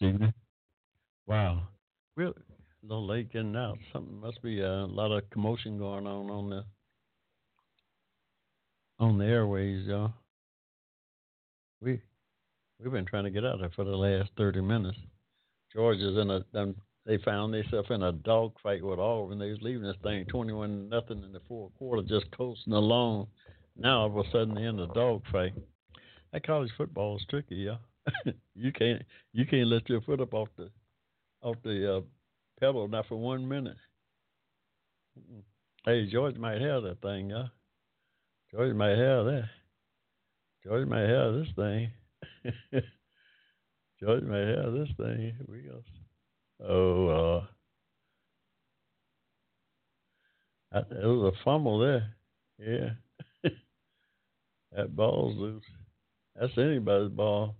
evening. Wow. Really? A little late getting out. Something must be a lot of commotion going on on the on the airways, y'all. We we've been trying to get out there for the last thirty minutes. George is in a they found themselves in a dog fight with Auburn. They was leaving this thing twenty one nothing in the fourth quarter, just coasting along. Now all of a sudden they're in a dog fight. That college football is tricky, y'all. you can't you can't let your foot up off the off the uh, pedal not for one minute. Hey, Georgia might have that thing, yeah. Georgia might have that. Georgia might have this thing. Georgia might have this thing. Here we go. Oh, uh, it was a fumble there. Yeah. that ball's loose. That's anybody's ball.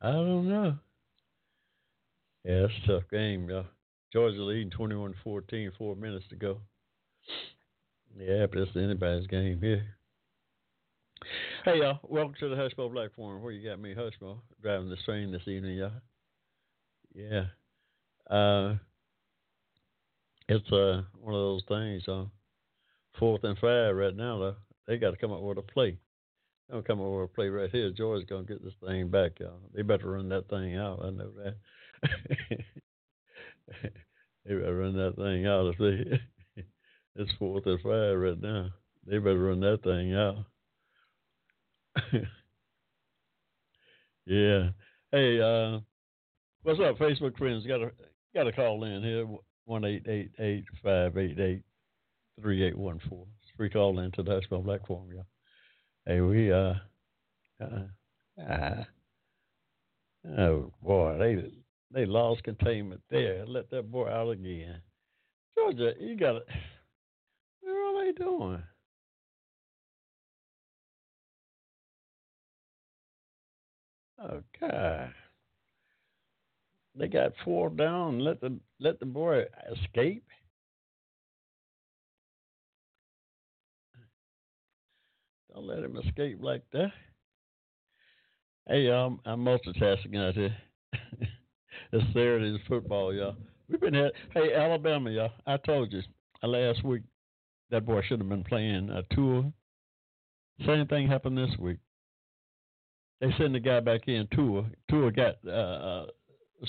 I don't know. Yeah, it's a tough game, y'all. Georgia leading 21 14, four minutes to go. Yeah, but it's anybody's game here. Hey, y'all. Welcome to the Hushmo Black Forum. Where you got me, Hushmo, driving this train this evening, y'all. Yeah. Uh, it's uh, one of those things, uh, fourth and five right now, though. They got to come up with a play. Don't come over and play right here. Georgia's gonna get this thing back, y'all. They better run that thing out. I know that. they better run that thing out. If they, it's fourth and five right now. They better run that thing out. yeah. Hey, uh, what's up, Facebook friends? Got a got a call in here. One eight eight eight five eight eight three eight one four. Free call in to the Black Forum, y'all. Hey, we uh, uh, uh, oh boy, they they lost containment there. Let that boy out again. Georgia, you got it. What are they doing? Okay. They got four down. Let the let the boy escape. Don't let him escape like that. Hey, um, I'm multitasking out here. it's Saturday is football, y'all. We've been at hey Alabama, y'all. I told you last week that boy should have been playing a Tua. Same thing happened this week. They send the guy back in Tua. Tua got uh, uh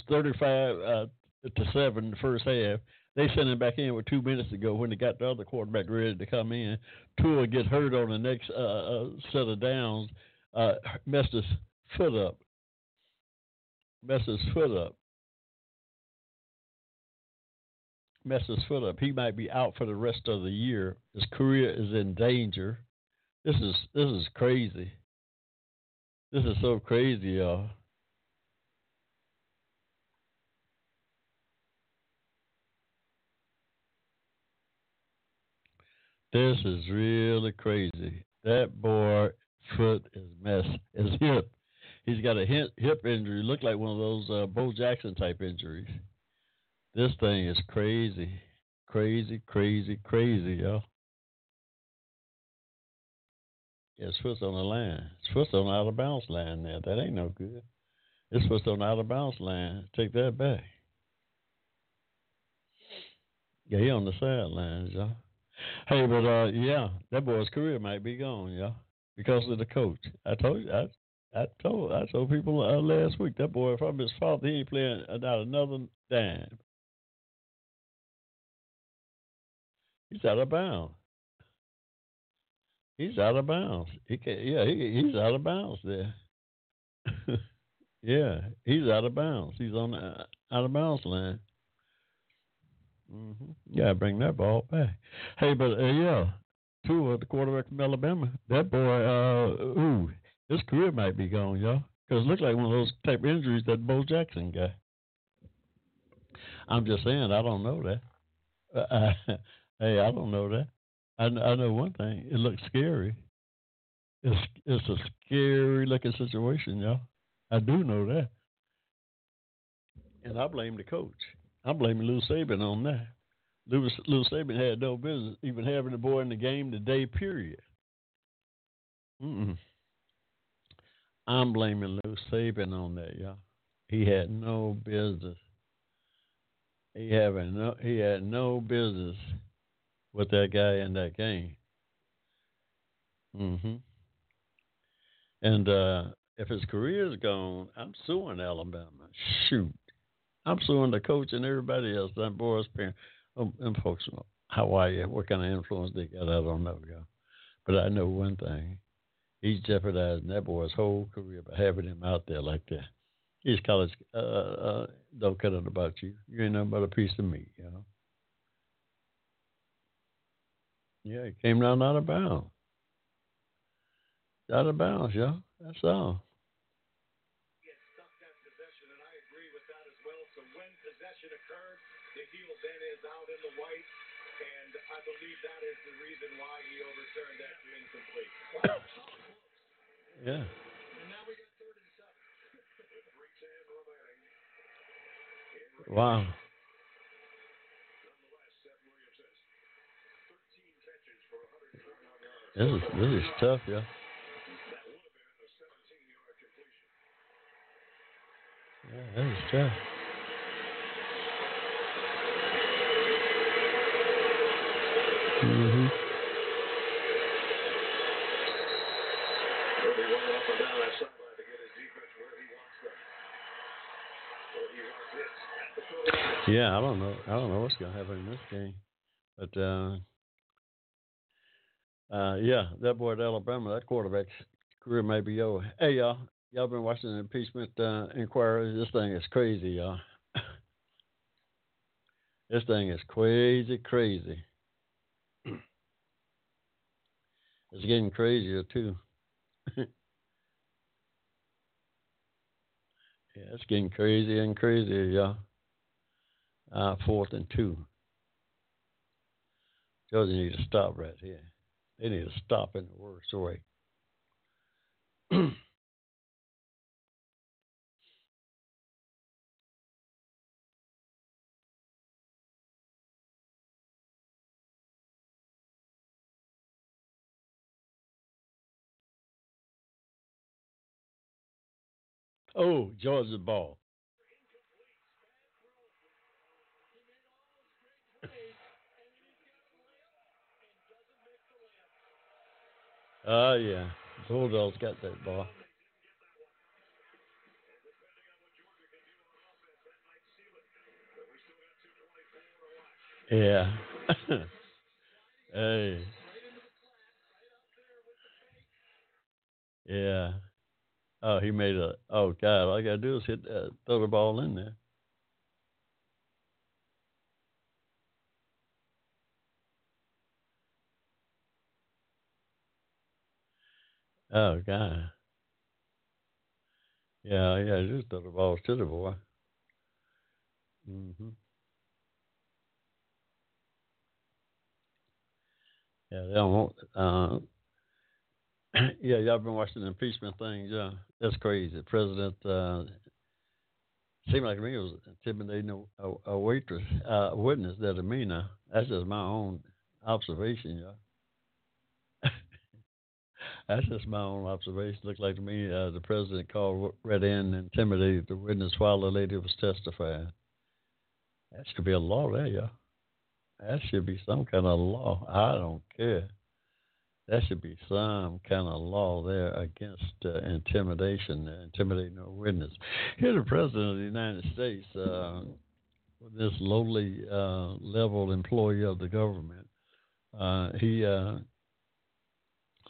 thirty five uh, to seven the first half. They sent him back in with two minutes to go when they got the other quarterback ready to come in. Tua gets hurt on the next uh, uh, set of downs, uh, messed his foot up. Messed his foot up. Messed his foot up. He might be out for the rest of the year. His career is in danger. This is this is crazy. This is so crazy, y'all. This is really crazy. That boy foot is mess. His hip. He's got a hip, injury. Look like one of those uh, Bo Jackson type injuries. This thing is crazy, crazy, crazy, crazy, y'all. Yeah, his foot's on the line. His foot's on the out of bounds line there. That ain't no good. It's foot's on the out of bounds line. Take that back. Yeah, he on the sidelines, y'all. Hey, but uh, yeah, that boy's career might be gone, yeah, because of the coach. I told you, I, I told, I told people uh, last week that boy from his father, he ain't playing not another dime. He's out of bounds. He's out of bounds. He can yeah, he, he's out of bounds there. yeah, he's out of bounds. He's on the out of bounds line. Mm-hmm. Yeah, bring that ball back. Hey, but uh, yeah, Tua, the quarterback from Alabama, that boy, uh, ooh, his career might be gone, y'all. Because it looked like one of those type injuries that Bo Jackson got. I'm just saying, I don't know that. Hey, I don't know that. I, I know one thing. It looks scary. It's it's a scary looking situation, y'all. I do know that. And I blame the coach. I'm blaming Lou Saban on that. Lou, Lou Saban had no business even having the boy in the game the day period. Mm-mm. I'm blaming Lou Saban on that, y'all. He had no business. He having no he had no business with that guy in that game. Mm-hmm. And uh, if his career is gone, I'm suing Alabama. Shoot. I'm suing the coach and everybody else. That boy's parents. Um, them folks Hawaii, what kind of influence they got, I don't know, y'all. But I know one thing. He's jeopardizing that boy's whole career by having him out there like that. He's college, uh, uh, don't care about you. You ain't nothing but a piece of meat, you know. Yeah, he came down out of bounds. Out of bounds, y'all. That's all. Remaining. Wow. This is this is tough, yeah. Yeah, that is tough. Mm-hmm. Yeah, I don't know. I don't know what's going to happen in this game, but uh, uh, yeah, that boy at Alabama, that quarterback's career may be over. Hey, y'all, y'all been watching the impeachment uh, inquiry? This thing is crazy, y'all. this thing is crazy, crazy. It's getting crazier too. yeah, it's getting crazier and crazier, y'all. Uh, fourth and two. Georgia need to stop right here. They need to stop in the worst way. Oh, Georgia ball. Oh, uh, yeah. Bulldogs got that ball. Yeah. hey. Yeah. Oh, he made a. Oh God! All I gotta do is hit, uh, throw the ball in there. Oh God! Yeah, yeah, just throw the ball to the boy. Mhm. Yeah, they don't want. Uh, yeah, y'all been watching the impeachment things. Yeah, that's crazy. The president uh, seemed like to me it was intimidating a, a, a waitress, uh, witness that now. That's just my own observation, y'all. that's just my own observation. Looked like to me uh, the president called read in and intimidated the witness while the lady was testifying. That should be a law there, y'all. That should be some kind of law. I don't care there should be some kind of law there against uh, intimidation, uh, intimidating a witness. Here, the president of the United States, uh, this lowly uh, level employee of the government, uh, he uh,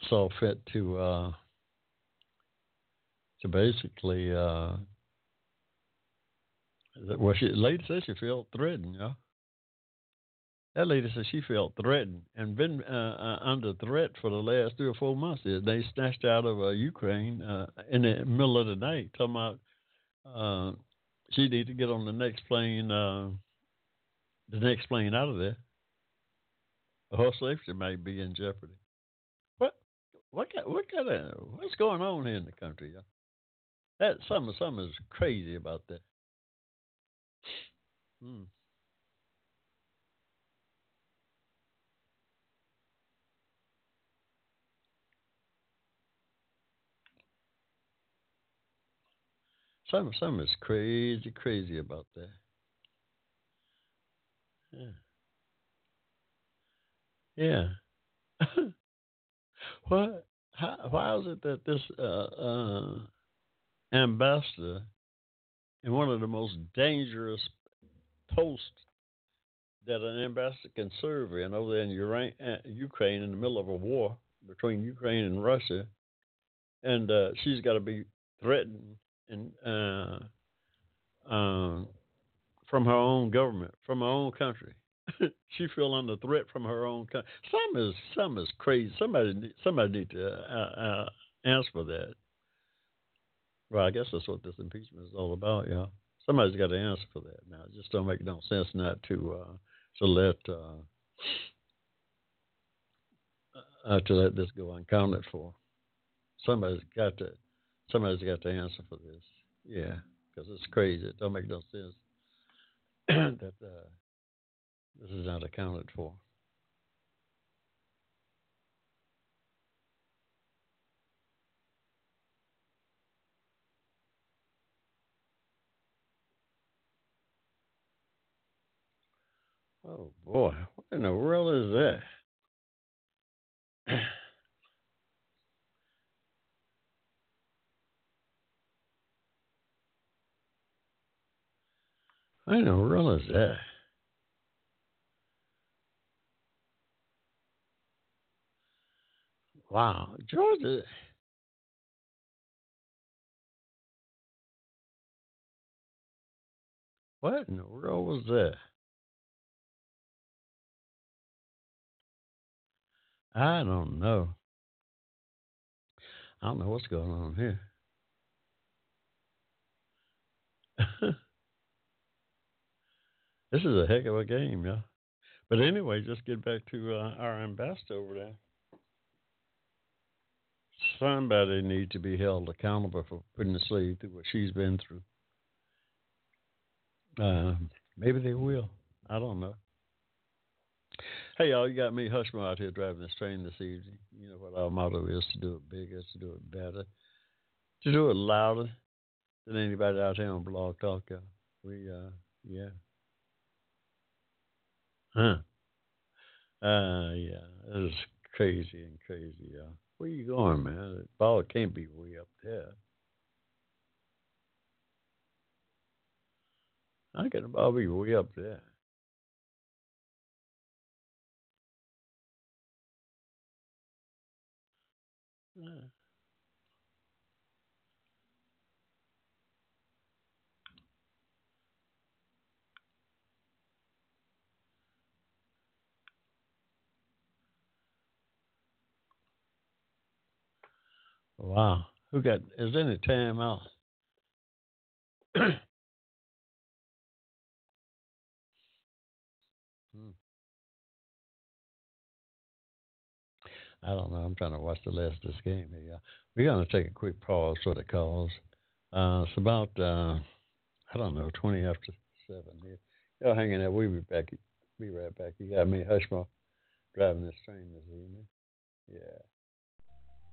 saw fit to to basically. well, she, lady says she felt threatened, yeah. That lady said she felt threatened and been uh, uh, under threat for the last three or four months. They snatched out of uh, Ukraine uh, in the middle of the night, talking about uh, she need to get on the next plane, uh, the next plane out of there. Her safety might be in jeopardy. What? What? Kind, What kind of? What's going on here in the country? That something, something is crazy about that. Hmm. Some some is crazy, crazy about that. Yeah. Yeah. what? How, why is it that this uh, uh, ambassador in one of the most dangerous posts that an ambassador can serve in over there in uh, Ukraine in the middle of a war between Ukraine and Russia, and uh, she's got to be threatened and uh, uh, from her own government, from her own country. she feel under threat from her own country. Some is some is crazy. Somebody somebody need to uh, uh, answer for that. Well, I guess that's what this impeachment is all about, yeah. Somebody's got to answer for that. Now, it just don't make no sense not to uh, to let uh, to let this go unaccounted for. Somebody's got to somebody's got to answer for this. Yeah, because it's crazy. It don't make no sense that uh, this is not accounted for. Oh boy, what in the world is that? I didn't realize that. Wow, Georgia. Uh, what in the world was that? I don't know. I don't know what's going on here. This is a heck of a game, yeah. But anyway, just get back to uh, our ambassador over there. Somebody needs to be held accountable for putting the slave through what she's been through. Uh, maybe they will. I don't know. Hey, y'all, you got me Hushmo out here driving this train this evening. You know what our motto is to do it bigger, to do it better, to do it louder than anybody out here on Blog Talk. Uh, we, uh, yeah, Huh. Uh, yeah, it is crazy and crazy. Yeah. Where you going, man? The ball can't be way up there. I can ball be way up there? Yeah. Wow. Who got, is any time out? hmm. I don't know. I'm trying to watch the last of this game here. We're going to take a quick pause for the calls. Uh, it's about, uh, I don't know, 20 after 7 here. Y'all hanging out. We'll be back. Be right back. You got me, Hushmo, driving this train this evening. Yeah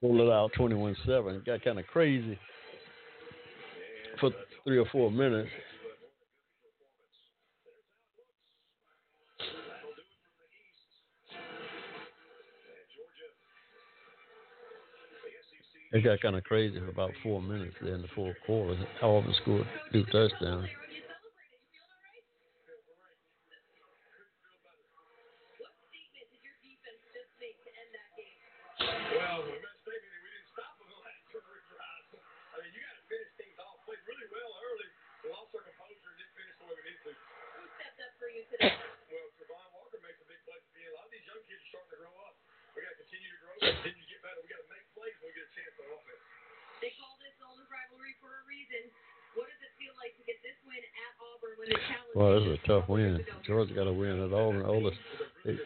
Pulled it out 21 7. It got kind of crazy for three or four minutes. It got kind of crazy for about four minutes there in the fourth quarter. Auburn scored two touchdowns. Well, this is a tough win. Georgia got to win at Auburn. Oldest. They,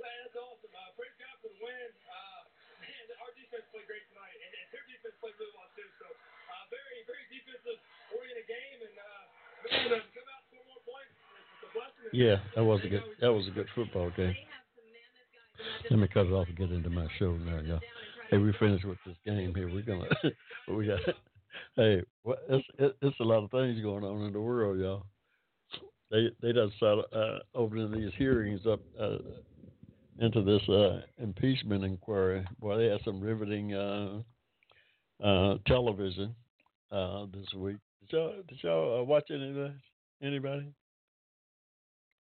That's awesome. Uh, praise God for the win. Uh, man, our defense played great tonight, and, and their defense played really well too. So, uh, very, very defensive oriented game, and uh, man, uh, come out score more points. It's a blessing. yeah, that was a good. That was a good football game. Let me cut it off and get into my show now, y'all. Hey, we finished with this game here. We're gonna. we got. Hey, what? It's it, it's a lot of things going on in the world, y'all. They they done uh, opening these hearings up uh, into this uh, impeachment inquiry. Boy, they had some riveting uh, uh, television uh, this week. Did y'all did y'all watch any of that? Anybody?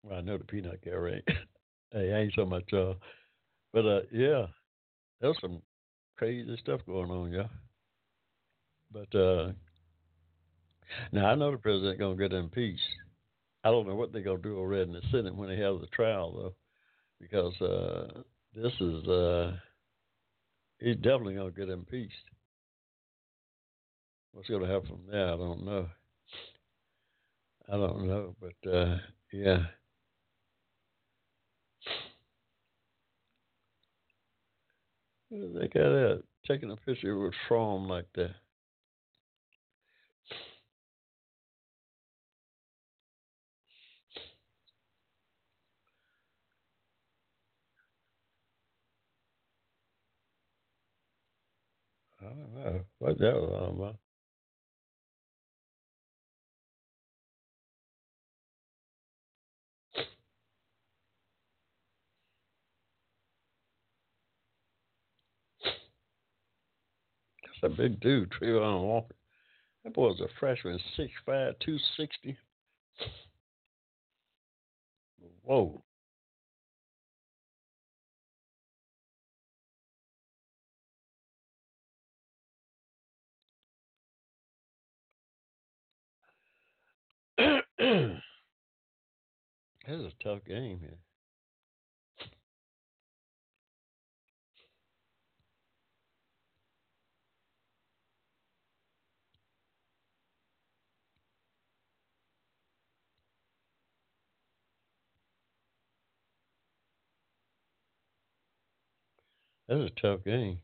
Well, I know the peanut gallery. Ain't, ain't so much. Uh, but uh, yeah, there's some crazy stuff going on, yeah. But uh, now I know the president gonna get impeached. I don't know what they're gonna do already in the Senate when they have the trial though, because uh, this is uh, he's definitely gonna get impeached. What's gonna happen from there? I don't know. I don't know, but uh, yeah. They got that taking a picture with Fromm like that. I don't know what that was all about. A big dude, Travon Walker. That boy's a freshman, 6'5", 260. Whoa. this is a tough game here. This is a tough game.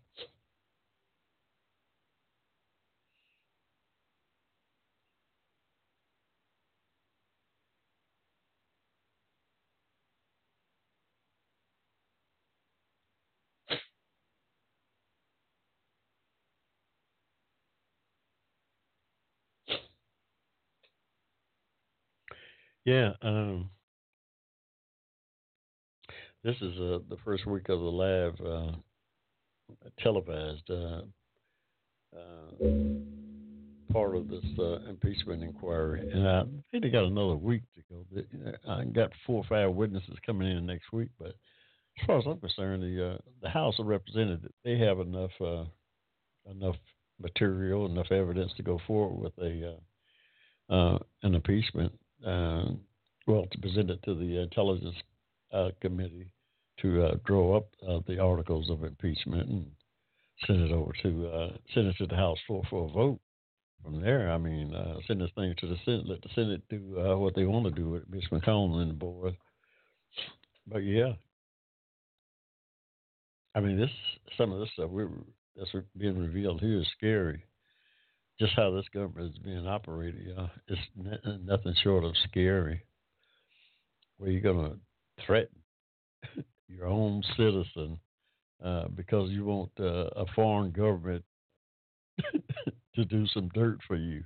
Yeah, um, this is uh, the first week of the live uh, televised uh, uh, part of this uh, impeachment inquiry, and I think they got another week to go. I got four or five witnesses coming in next week, but as far as I'm concerned, the uh, the House of Representatives they have enough uh, enough material, enough evidence to go forward with a uh, an impeachment uh, well, to present it to the Intelligence uh, Committee to uh, draw up uh, the articles of impeachment and send it over to uh, send it to the House floor for a vote. from there, I mean, uh, send this thing to the Senate, let the Senate do uh, what they want to do with Mitch McConnell and the board. But yeah, I mean, this some of this stuff we that's being revealed here is scary. Just how this government is being operated, yeah, it's n- nothing short of scary. Where you're to threaten your own citizen uh, because you want uh, a foreign government to do some dirt for you.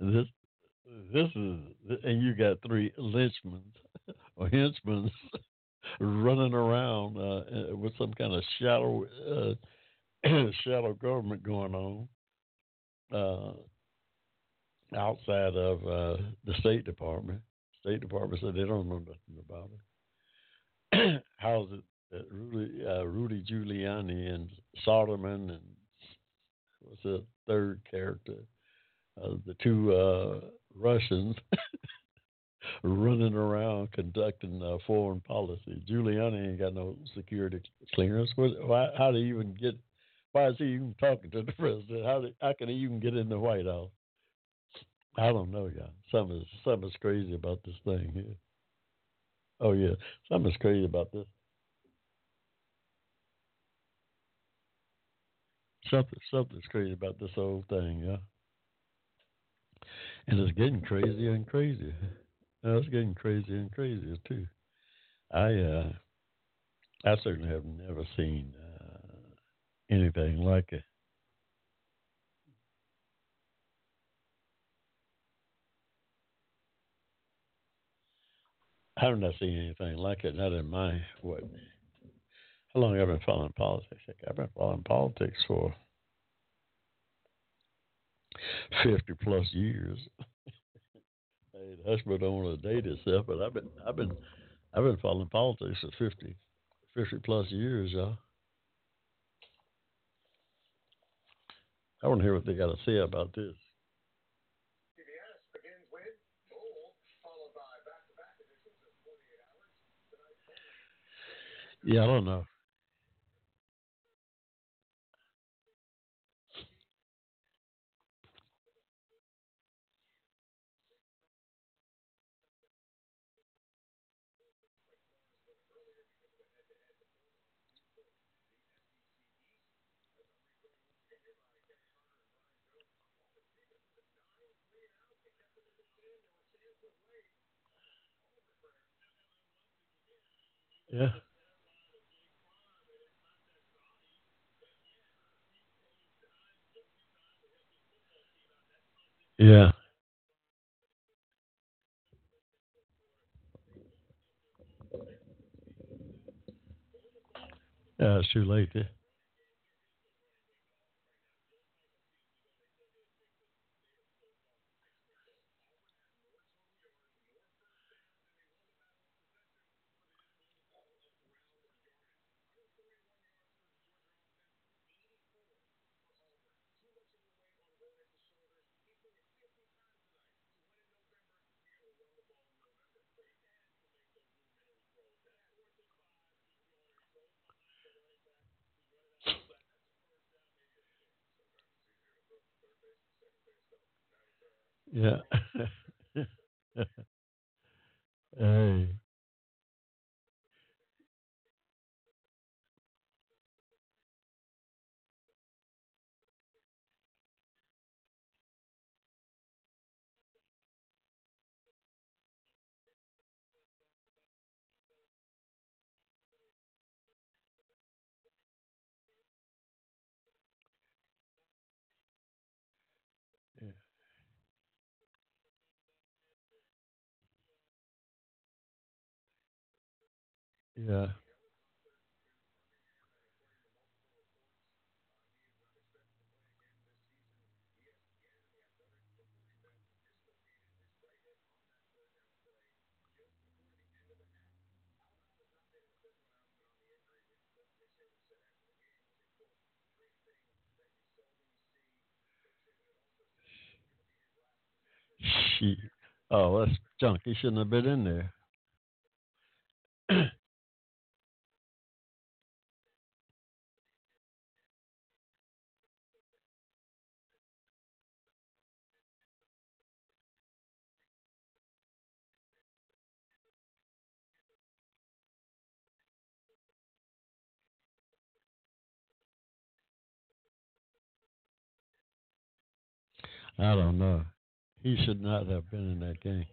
This this is and you got three lynchmen or henchmen running around uh, with some kind of shadow uh, shadow government going on uh, outside of uh, the State Department. State Department said they don't know nothing about it. How's it that Rudy, uh, Rudy Giuliani and Soderman and what's the third character? Uh, the two uh, Russians running around conducting uh, foreign policy. Giuliani ain't got no security clearance. What, why, how do you even get? Why is he even talking to the president? How, do, how can he even get in the White House? I don't know, y'all. Something's something's crazy about this thing here. Oh yeah, something's crazy about this. Something something's crazy about this whole thing, yeah. And it's getting crazier and crazier. No, it's getting crazier and crazier too. I uh, I certainly have never seen uh, anything like it. I have not seen anything like it. Not in my what? How long have I been following politics? I've been following politics for fifty plus years. hey, the husband don't want to date itself, but I've been I've been I've been following politics for 50, 50 plus years, y'all. I want to hear what they got to say about this. CBS begins with Bowl, followed by back-to-back editions of 48 Hours. Tonight, Yeah, I don't know. Yeah. Yeah. Yeah, it's too late. Yeah. Yeah. hey. Yeah. She. Oh, that's junk. He shouldn't have been in there. I don't know. He should not have been in that game.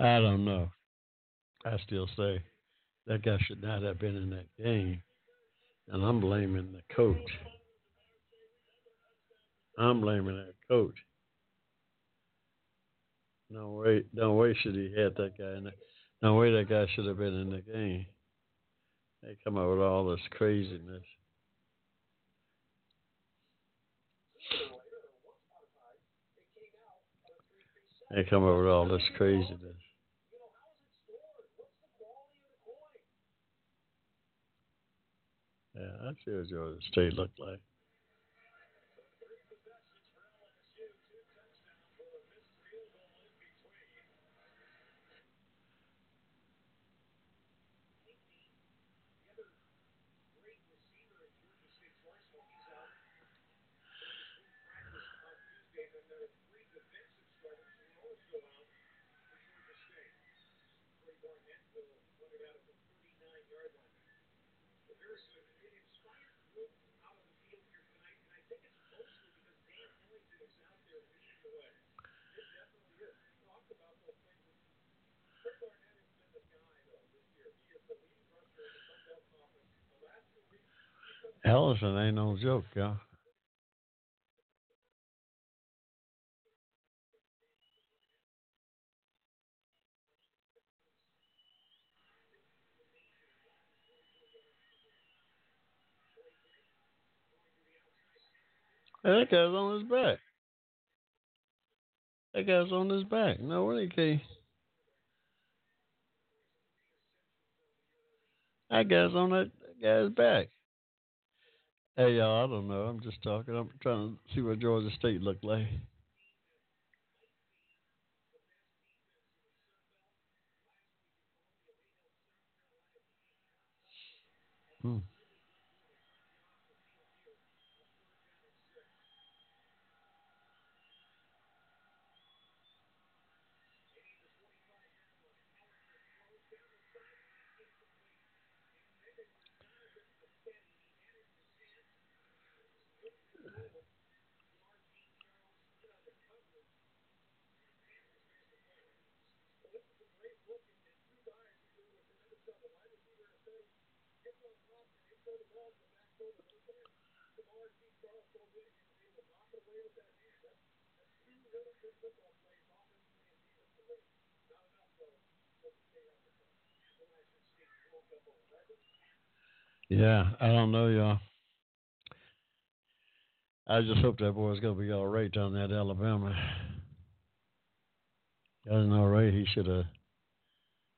I don't know. I still say that guy should not have been in that game. And I'm blaming the coach. I'm blaming that coach. No way, no way should he had that guy in there. No way that guy should have been in the game. They come up with all this craziness. They come up with all this craziness. Yeah, I see what Georgia State looked like. Ellison ain't no joke, yeah. Hey, that guy's on his back. That guy's on his back. No, he can't. That guy's on that guy's back. Hey, y'all, I don't know. I'm just talking. I'm trying to see what Georgia State looked like. Hmm. Yeah, I don't know, y'all. I just hope that boy's gonna be all right down that Alabama. Doesn't all right. He should have.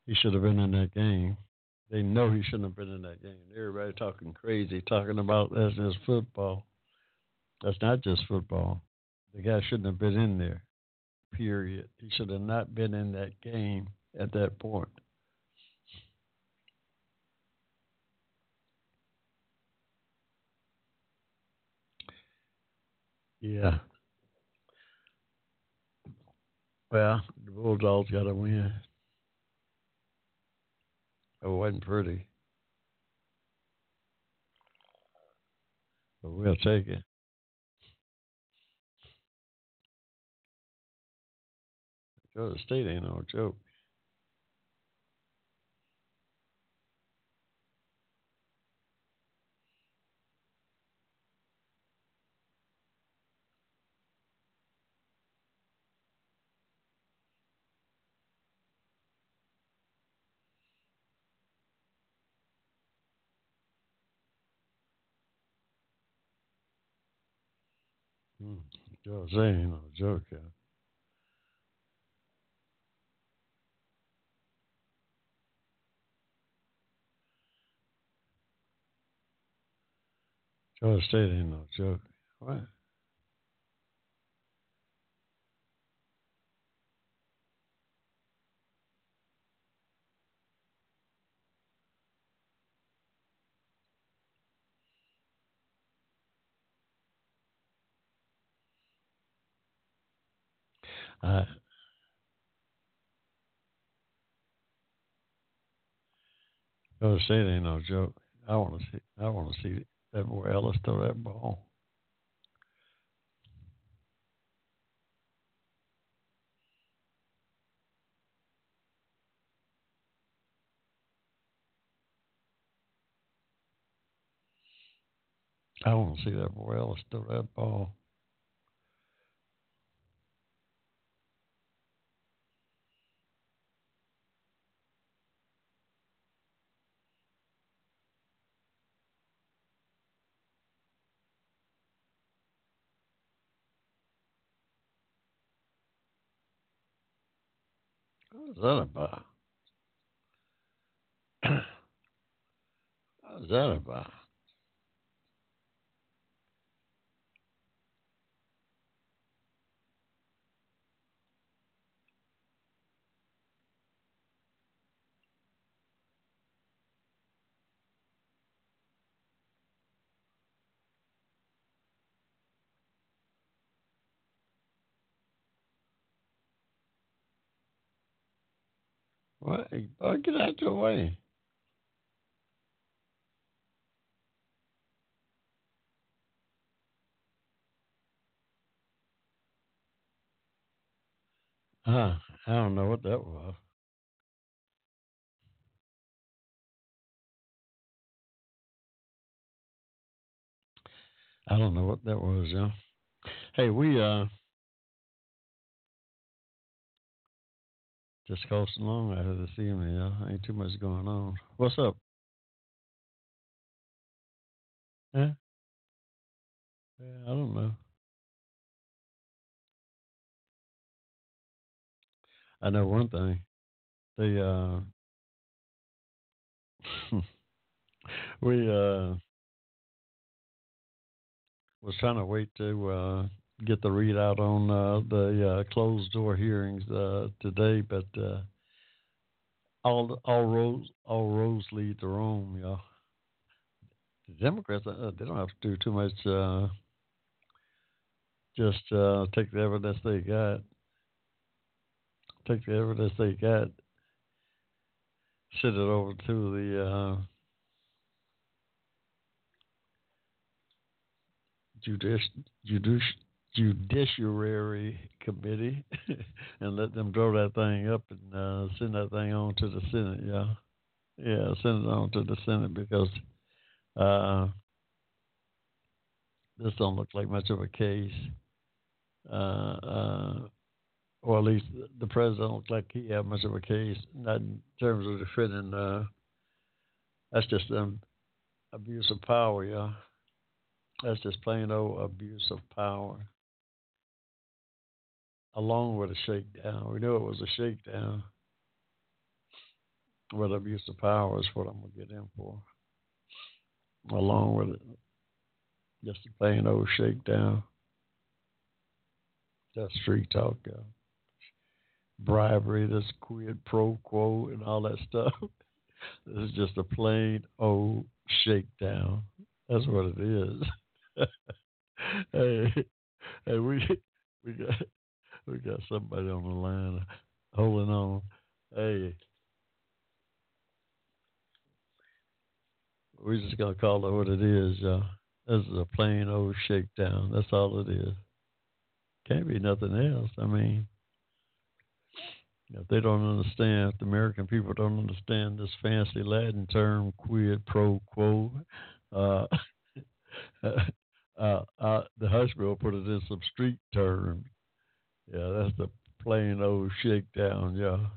He should have been in that game. They know he shouldn't have been in that game. Everybody talking crazy, talking about that's just football. That's not just football. The guy shouldn't have been in there. Period. He should have not been in that game at that point. Yeah. Well, the Bulldogs got to win. It wasn't pretty. But we'll take it. Georgia State ain't no joke. State ain't no joke, yeah. Georgia State ain't no joke. What? I Georgia State ain't no joke. I want to see. I want to see that boy Ellis throw that ball. I want to see that boy Ellis throw that ball. What that about? what was that about? Oh, get out your way. Huh. I don't know what that was. I don't know what that was, yeah. Hey, we uh just coasting along out of this evening, yeah. Ain't too much going on. What's up? Yeah? Yeah, I don't know. I know one thing. The uh we uh was trying to wait to uh get the readout on uh the uh closed door hearings uh today, but uh all all roads all roads lead to Rome, y'all. The Democrats uh, they don't have to do too much uh just take the evidence they got. Take the evidence they got, send it over to the uh judici- judici- judiciary committee and let them draw that thing up and uh, send that thing on to the Senate. Yeah, yeah, send it on to the Senate because uh, this don't look like much of a case. Uh, uh, or at least the president don't look like he have much of a case, not in terms of defending. Uh, that's just um, abuse of power, yeah. That's just plain old abuse of power. Along with a shakedown. We knew it was a shakedown. But abuse of power is what I'm going to get in for. Along with it. Just a plain old shakedown. That's street talk, yeah. Bribery, this quid pro quo, and all that stuff. this is just a plain old shakedown. That's what it is. hey, hey, we we got we got somebody on the line holding on. Hey, we just gonna call it what it is, y'all. This is a plain old shakedown. That's all it is. Can't be nothing else. I mean, if they don't understand, if the American people don't understand this fancy Latin term quid pro quo, uh, uh, uh, the hush bill put it in some street terms. Yeah, that's the plain old shakedown. Yeah,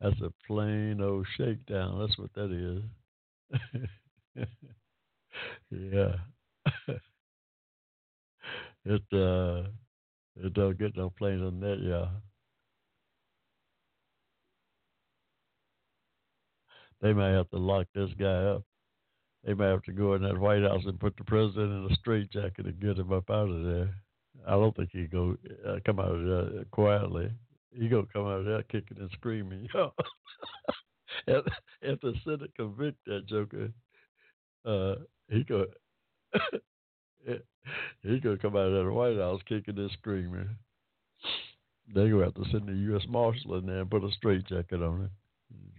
that's a plain old shakedown. That's what that is. yeah, it uh, it don't get no plainer than that. Yeah. They may have to lock this guy up they may have to go in that White House and put the president in a straitjacket and get him up out of there. I don't think he'd go uh, come out of quietly. He gonna come out of there kicking and screaming. if, if the Senate convict that joker, uh, he go he gonna come out of that White House kicking and screaming. They gonna have to send the U.S. Marshal in there and put a straitjacket on him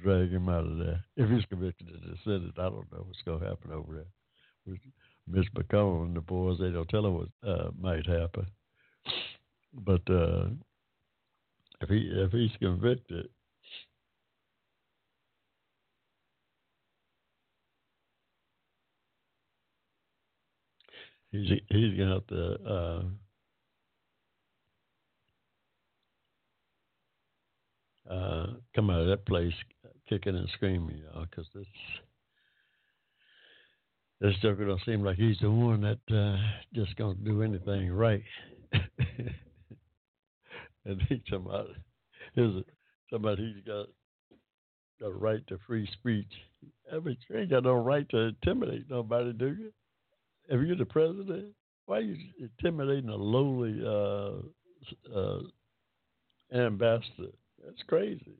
drag him out of there. If he's convicted in the Senate, I don't know what's to happen over there. Mitch McConnell and the boys, they don't tell him what uh, might happen. But uh, if he if he's convicted, he's he's gonna have to. Uh, uh, come out of that place kicking and screaming, y'all, because this this Joker don't seem like he's the one that uh, just gonna do anything right. and he somebody is somebody he's got a right to free speech. Mean, you ain't got no right to intimidate nobody, do you? If you're the president, why are you intimidating a lowly uh, uh, ambassador? That's crazy.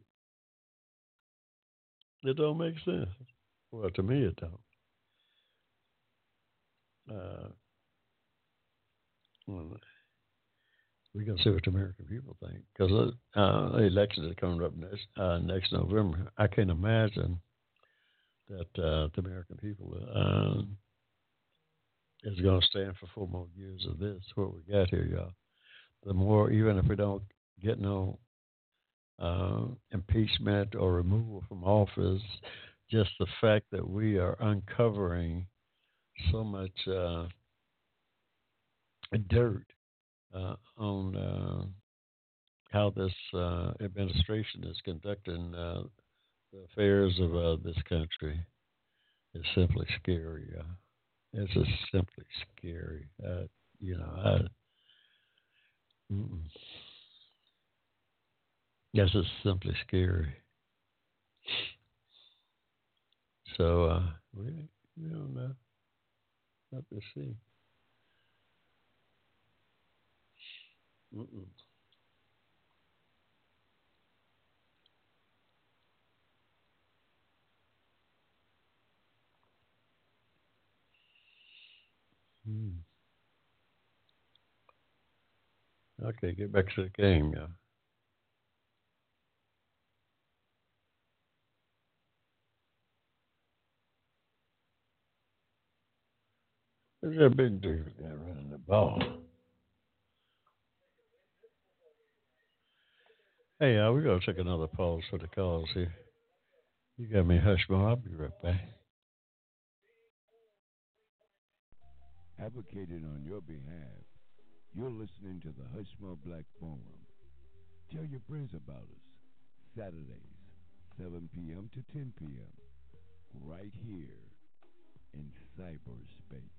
It don't make sense. Well, to me, it don't. Uh, see what the American people think because uh, uh, the election is coming up next uh, next November. I can't imagine that uh, the American people uh, is going to stand for four more years of this. What we got here, y'all. The more, even if we don't get no uh, impeachment or removal from office, just the fact that we are uncovering so much uh, dirt uh, on uh, how this uh, administration is conducting uh, the affairs of this country is simply scary. it's just simply scary. you know, I. This is simply scary. So uh, we we don't know. Have me see. Mm-mm. Hmm. Okay, get back to the game, yeah. There's a big dude there running the ball. Hey, uh, we're going to take another pause for the calls here. You got me Hushmo. I'll be right back. Advocating on your behalf, you're listening to the Hushmo Black Forum. Tell your friends about us. Saturdays, 7 p.m. to 10 p.m. Right here in cyberspace.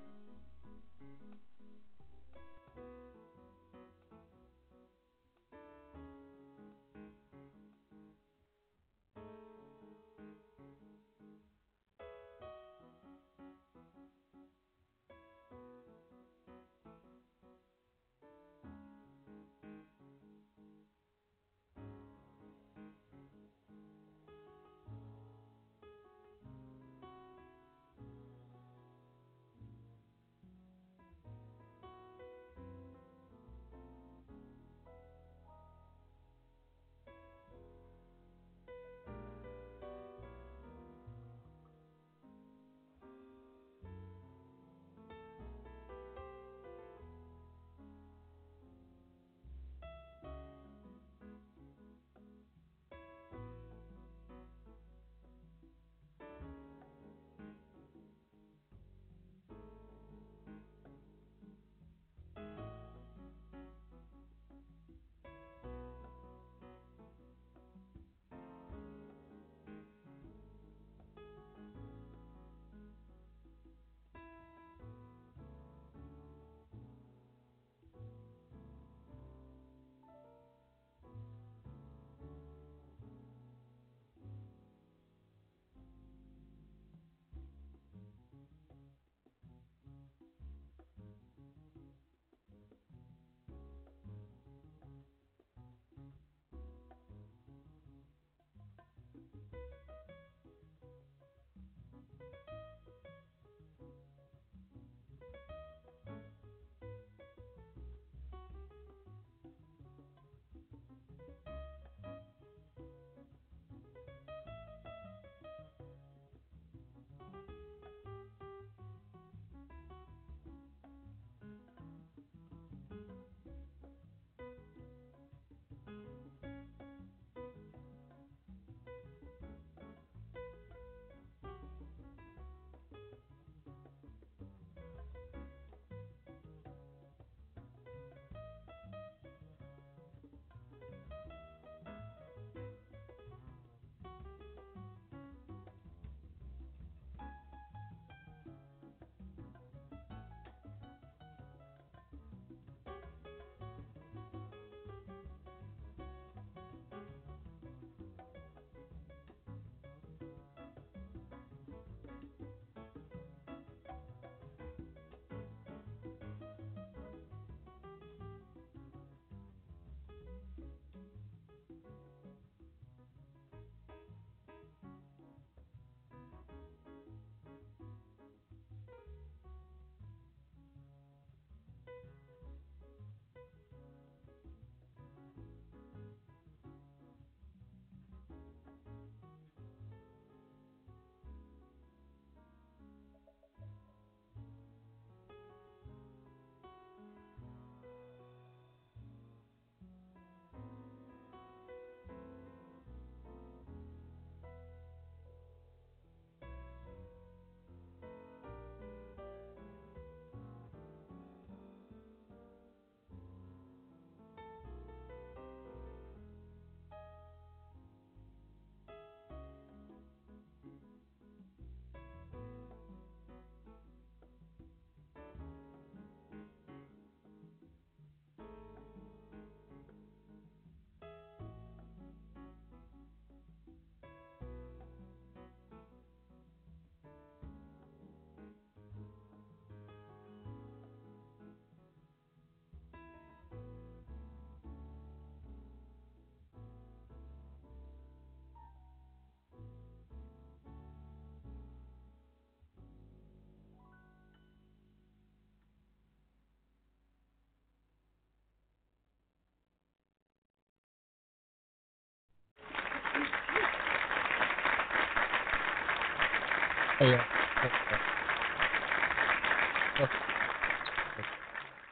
Uh,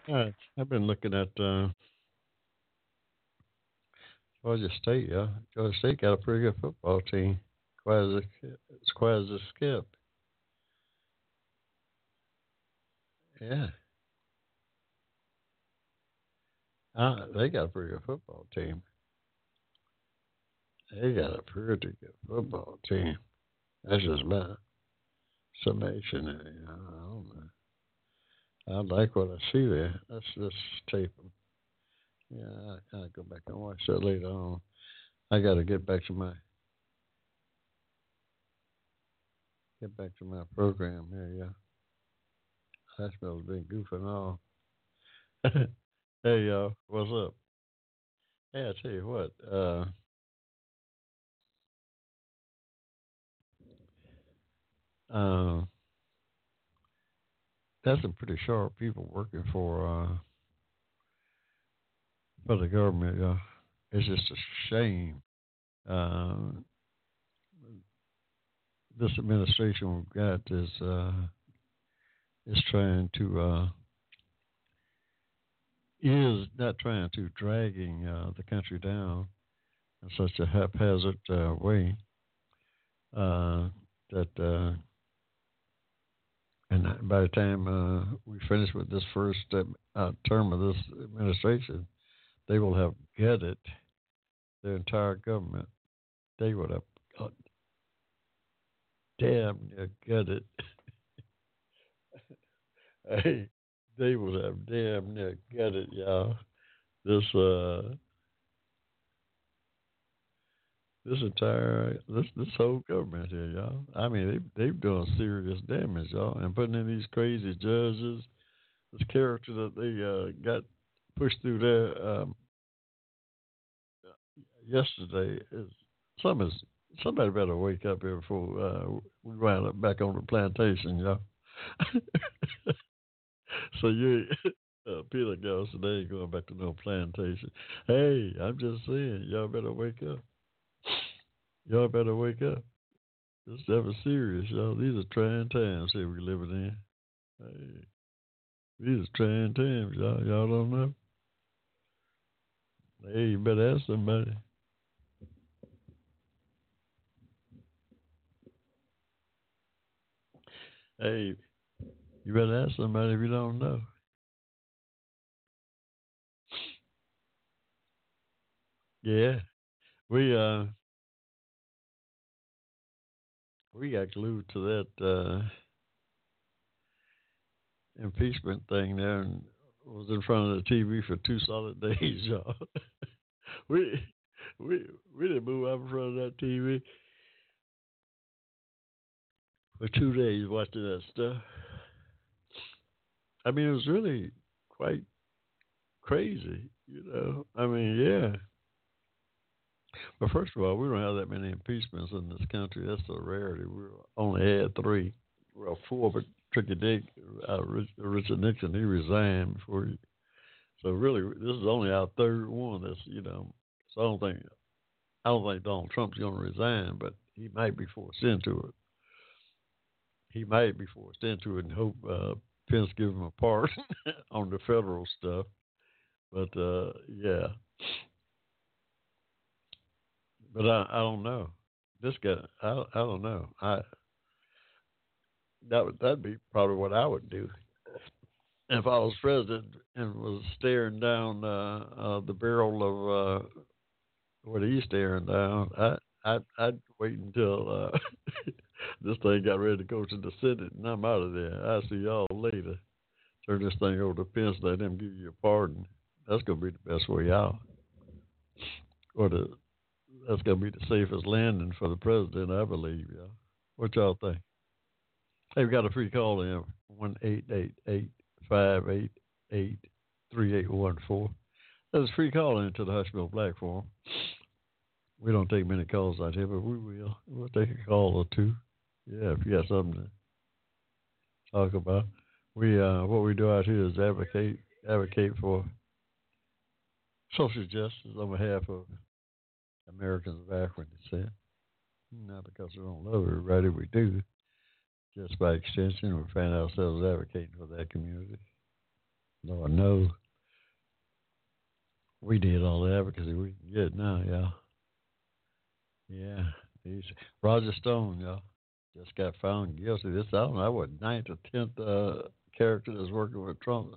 uh, I've been looking at uh, Georgia State. Yeah, Georgia State got a pretty good football team. Quasi, it's a Skip. Yeah. Uh, they got a pretty good football team. They got a pretty good football team. That's just my summation. I don't know. I like what I see there. Let's just tape. Yeah, I of go back and watch that later on. I got to get back to my get back to my program here. Yeah, Hospital's been goofing off. hey y'all, what's up? Hey, I tell you what. Uh, uh, that's some pretty sharp people working for uh, for the government. Yeah, it's just a shame. Uh, this administration we've got is uh, is trying to uh, is not trying to dragging uh, the country down in such a haphazard uh, way uh, that uh, and by the time uh, we finish with this first uh, term of this administration, they will have gutted their entire government. They would have got damn near gutted. hey, they would have damn near gutted y'all. This uh this entire this this whole government here, y'all. I mean, they they've done serious damage, y'all, and putting in these crazy judges, this character that they uh, got pushed through there um, yesterday is some is somebody better wake up here before uh, we wind up back on the plantation, y'all. so you uh, Peter goes today going back to no plantation. Hey, I'm just saying, y'all better wake up. Y'all better wake up. This stuff is serious, y'all. These are trying times here we living in. Hey, these are trying times, y'all. Y'all don't know. Hey, you better ask somebody. Hey, you better ask somebody if you don't know. Yeah, we uh we got glued to that uh, impeachment thing there and was in front of the TV for two solid days, y'all. we we we didn't move out in front of that TV for two days watching that stuff. I mean, it was really quite crazy, you know. I mean, yeah. But first of all, we don't have that many impeachments in this country. That's a rarity. We only had three, well, four, but Tricky Dick, uh, Richard Nixon, he resigned before he. So really, this is only our third one. That's you know. So I don't think, I don't think Donald Trump's going to resign, but he might be forced into it. He might be forced into it, and hope uh, Pence give him a part on the federal stuff. But uh, yeah, but I, I don't know. This guy, I, I don't know. I that would that'd be probably what I would do if I was president and was staring down uh, uh, the barrel of uh, what he's staring down. I I'd, I'd wait until uh, this thing got ready to go to the Senate, and I'm out of there. I'll see y'all later. Turn this thing over to Pence, let him give you a pardon. That's gonna be the best way out. Or the that's going to be the safest landing for the president, I believe. Yeah. What y'all think? Hey, we got a free call in one eight eight eight five eight eight three eight one four. That's a free call in to the Hushville platform. We don't take many calls out here, but we will. We'll take a call or two. Yeah, if you got something to talk about. We uh, what we do out here is advocate advocate for social justice on behalf of Americans of African descent. Not because we don't love everybody, we do. just by extension, we find ourselves advocating for that community. Lord knows we did all the advocacy we can get now, y'all. Yeah. He's, Roger Stone, y'all, just got found guilty. This, I don't know, what, ninth or tenth uh, character that's working with Trump.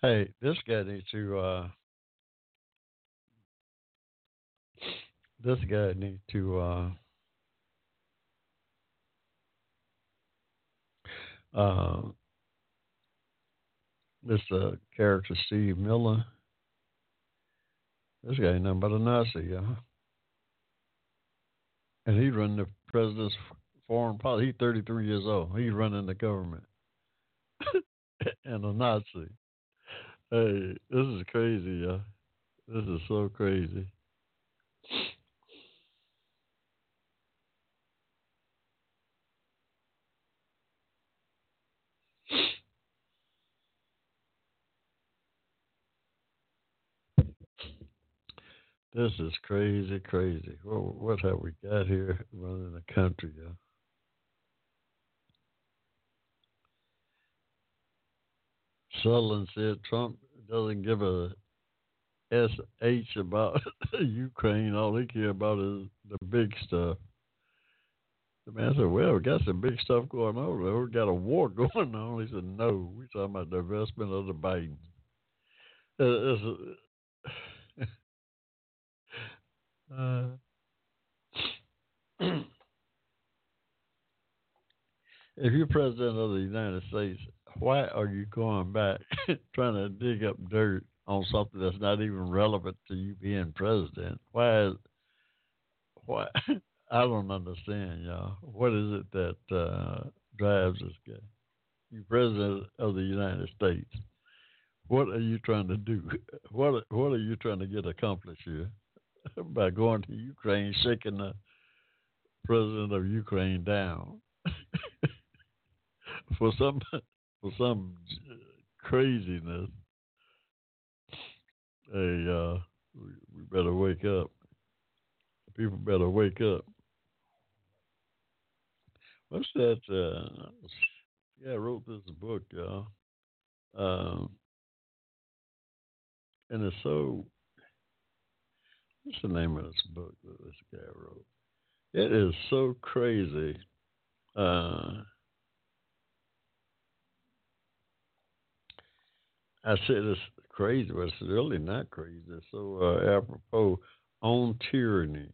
Hey, this guy needs to. Uh, this guy needs to. Uh, uh, this uh, character Steve Miller. This guy ain't nothing but a Nazi, yeah. And he run the president's foreign policy. He's 33 years old. He's running the government and a Nazi. Hey, this is crazy, yeah. This is so crazy. This is crazy, crazy. What, what have we got here running the country, yeah? Sondland said Trump doesn't give a sh about Ukraine. All he care about is the big stuff. The man said, "Well, we got some big stuff going on. We got a war going on." He said, "No, we're talking about the investment of the Biden." uh, if you're president of the United States, why are you going back trying to dig up dirt on something that's not even relevant to you being president? Why? Is, why? I don't understand, y'all. What is it that uh, drives this guy? You president of the United States. What are you trying to do? What What are you trying to get accomplished here by going to Ukraine, shaking the president of Ukraine down for some for some craziness. Hey, uh, we, better wake up. People better wake up. What's that? Uh, yeah, I wrote this book, y'all. Um, and it's so. What's the name of this book that this guy wrote? It is so crazy. Uh, I said it's crazy, but it's really not crazy. So uh, apropos on tyranny.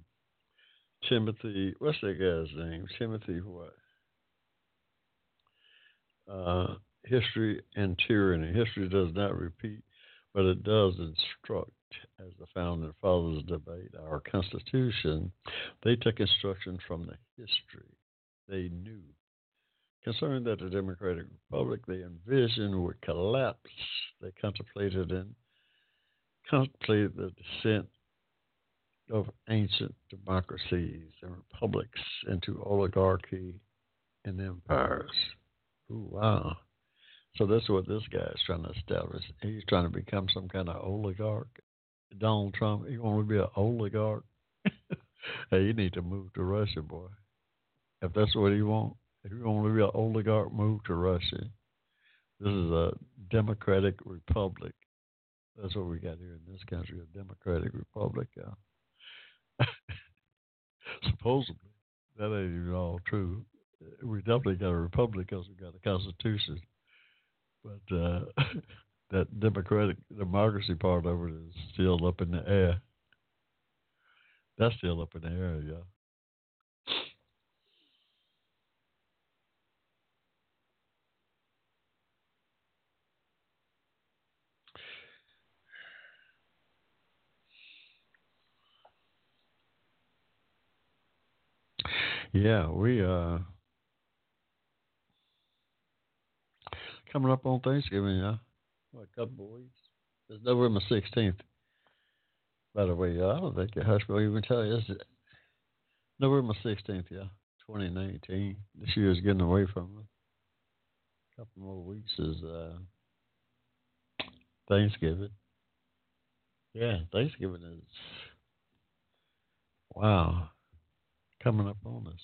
Timothy, what's that guy's name? Timothy what? Uh, history and tyranny. History does not repeat, but it does instruct. As the founding fathers debate our Constitution, they took instruction from the history they knew Concerned that the Democratic Republic they envisioned would collapse, they contemplated and contemplated the descent of ancient democracies and republics into oligarchy and empires. Ooh, wow. So that's what this guy is trying to establish. He's trying to become some kind of oligarch. Donald Trump, you want to be an oligarch? hey, you need to move to Russia, boy. If that's what you want. If you want to be an oligarch, move to Russia. This is a democratic republic. That's what we got here in this country, a democratic republic. Uh, supposedly, that ain't even all true. We definitely got a republic because we got a constitution. But uh, that democratic democracy part of it is still up in the air. That's still up in the air, yeah. Yeah, we uh coming up on Thanksgiving, yeah. What, a couple of weeks. It's November sixteenth. By the way, I don't think your husband will even tell you. It's November sixteenth, yeah, twenty nineteen. This year is getting away from us. A couple more weeks is uh, Thanksgiving. Yeah, Thanksgiving is wow coming up on us.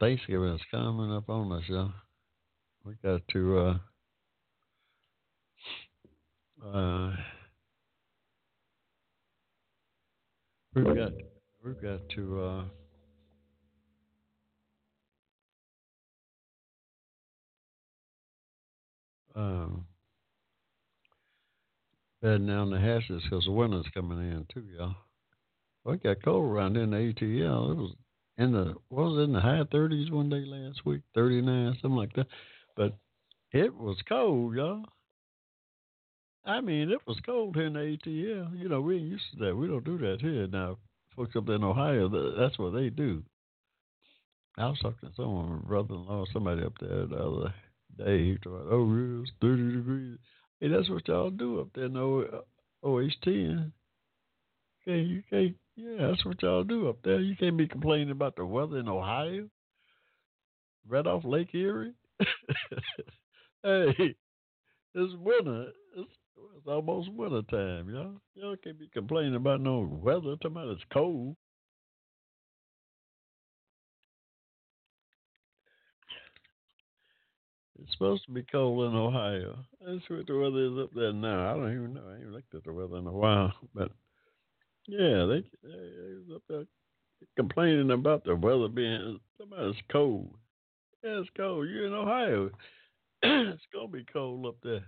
Thanksgiving is coming up on us, y'all. We got to uh, uh, we've got we've got to uh, um, bed down the hatches because the winter's coming in too, y'all. Well, it got cold around in the ATL. It was in the what was it, in the high thirties one day last week, thirty nine, something like that. But it was cold, y'all. I mean, it was cold here in the ATL. You know, we ain't used to that. We don't do that here. Now, folks up in Ohio, that's what they do. I was talking to someone, my brother-in-law, somebody up there the other day. He was talked, oh, it's 30 degrees. Hey, that's what y'all do up there in the OH10. Okay, you can't yeah, that's what y'all do up there. You can't be complaining about the weather in Ohio, right off Lake Erie. hey, it's winter. It's, it's almost winter time, y'all. Y'all can't be complaining about no weather. Talking about it's cold. It's supposed to be cold in Ohio. That's what the weather is up there now. I don't even know. I ain't looked at the weather in a while, but yeah, they, they, up there complaining about the weather being somebody's cold. Yeah, it's cold. You're in Ohio. it's gonna be cold up there.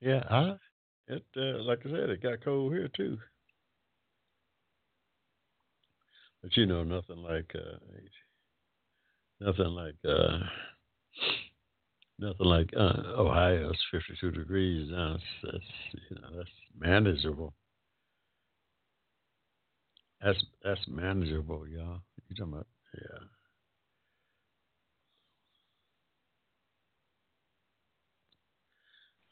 Yeah, I it uh, like I said, it got cold here too. But you know, nothing like uh, nothing like uh, nothing like uh, Ohio. It's fifty-two degrees That's, that's you know that's manageable. That's that's manageable, y'all. You talking about yeah.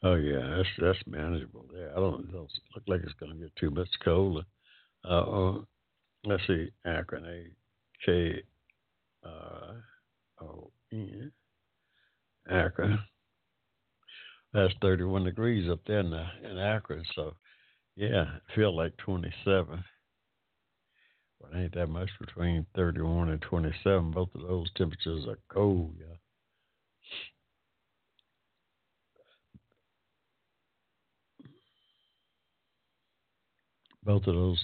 Oh yeah, that's that's manageable there. I don't, it don't look like it's going to get too much colder. Uh, uh let's see, Akron, A K uh, O N, Akron. That's 31 degrees up there in, the, in Akron. So, yeah, feel like 27. But ain't that much between 31 and 27. Both of those temperatures are cold, yeah. Both of those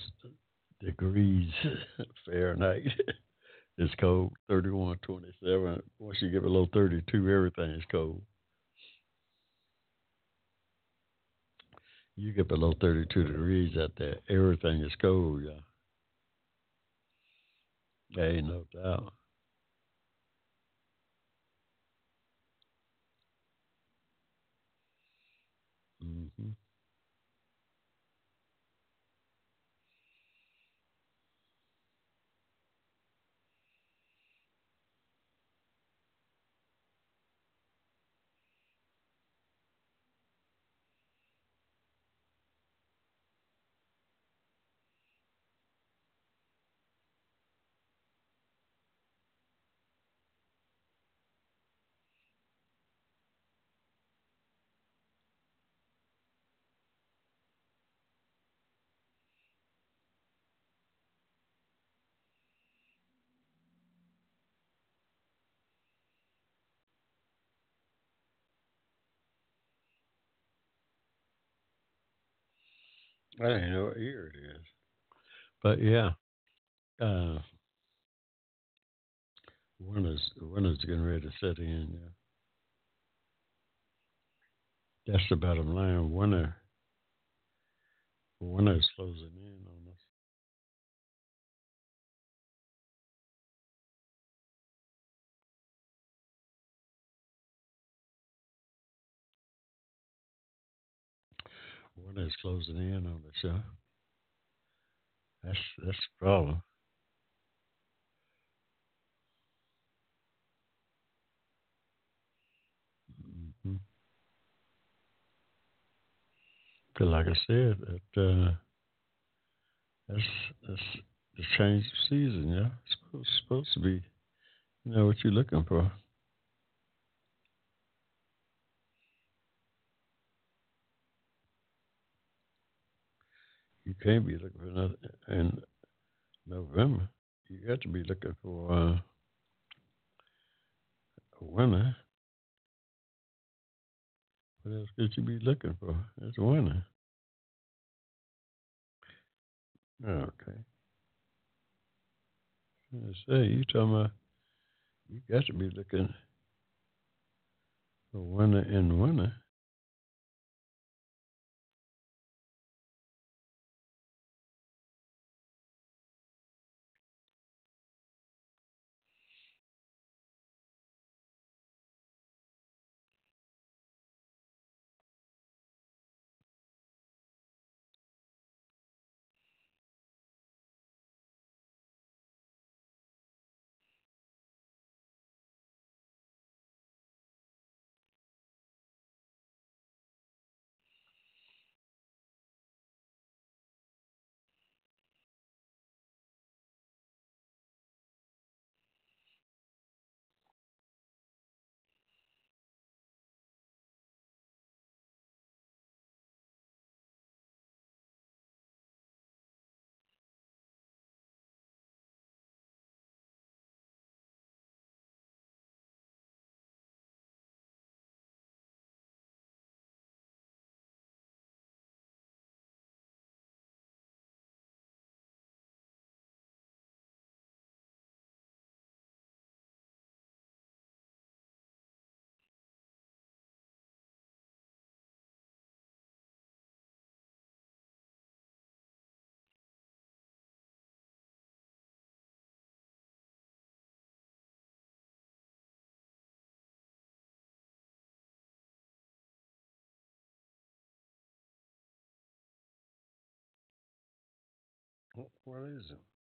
degrees Fahrenheit. it's cold, 31, 27. Once you get below 32, everything is cold. You get below 32 degrees out there, everything is cold. There ain't no doubt. Mm-hmm. I don't even know what year it is. But yeah. Uh winter's winter's getting ready to set in, yeah. That's the bottom line. Winter winter's closing in on us. is closing in on us, huh? That's that's the problem. Mm-hmm. Like I said, that uh, that's that's the change of season. Yeah, it's supposed, supposed to be, you know, what you're looking for. You can't be looking for nothing in November. You got to be looking for uh, a winner. What else could you be looking for? It's a winner. Okay. I say you talking about you got to be looking for winner and winner. Wh- What is it?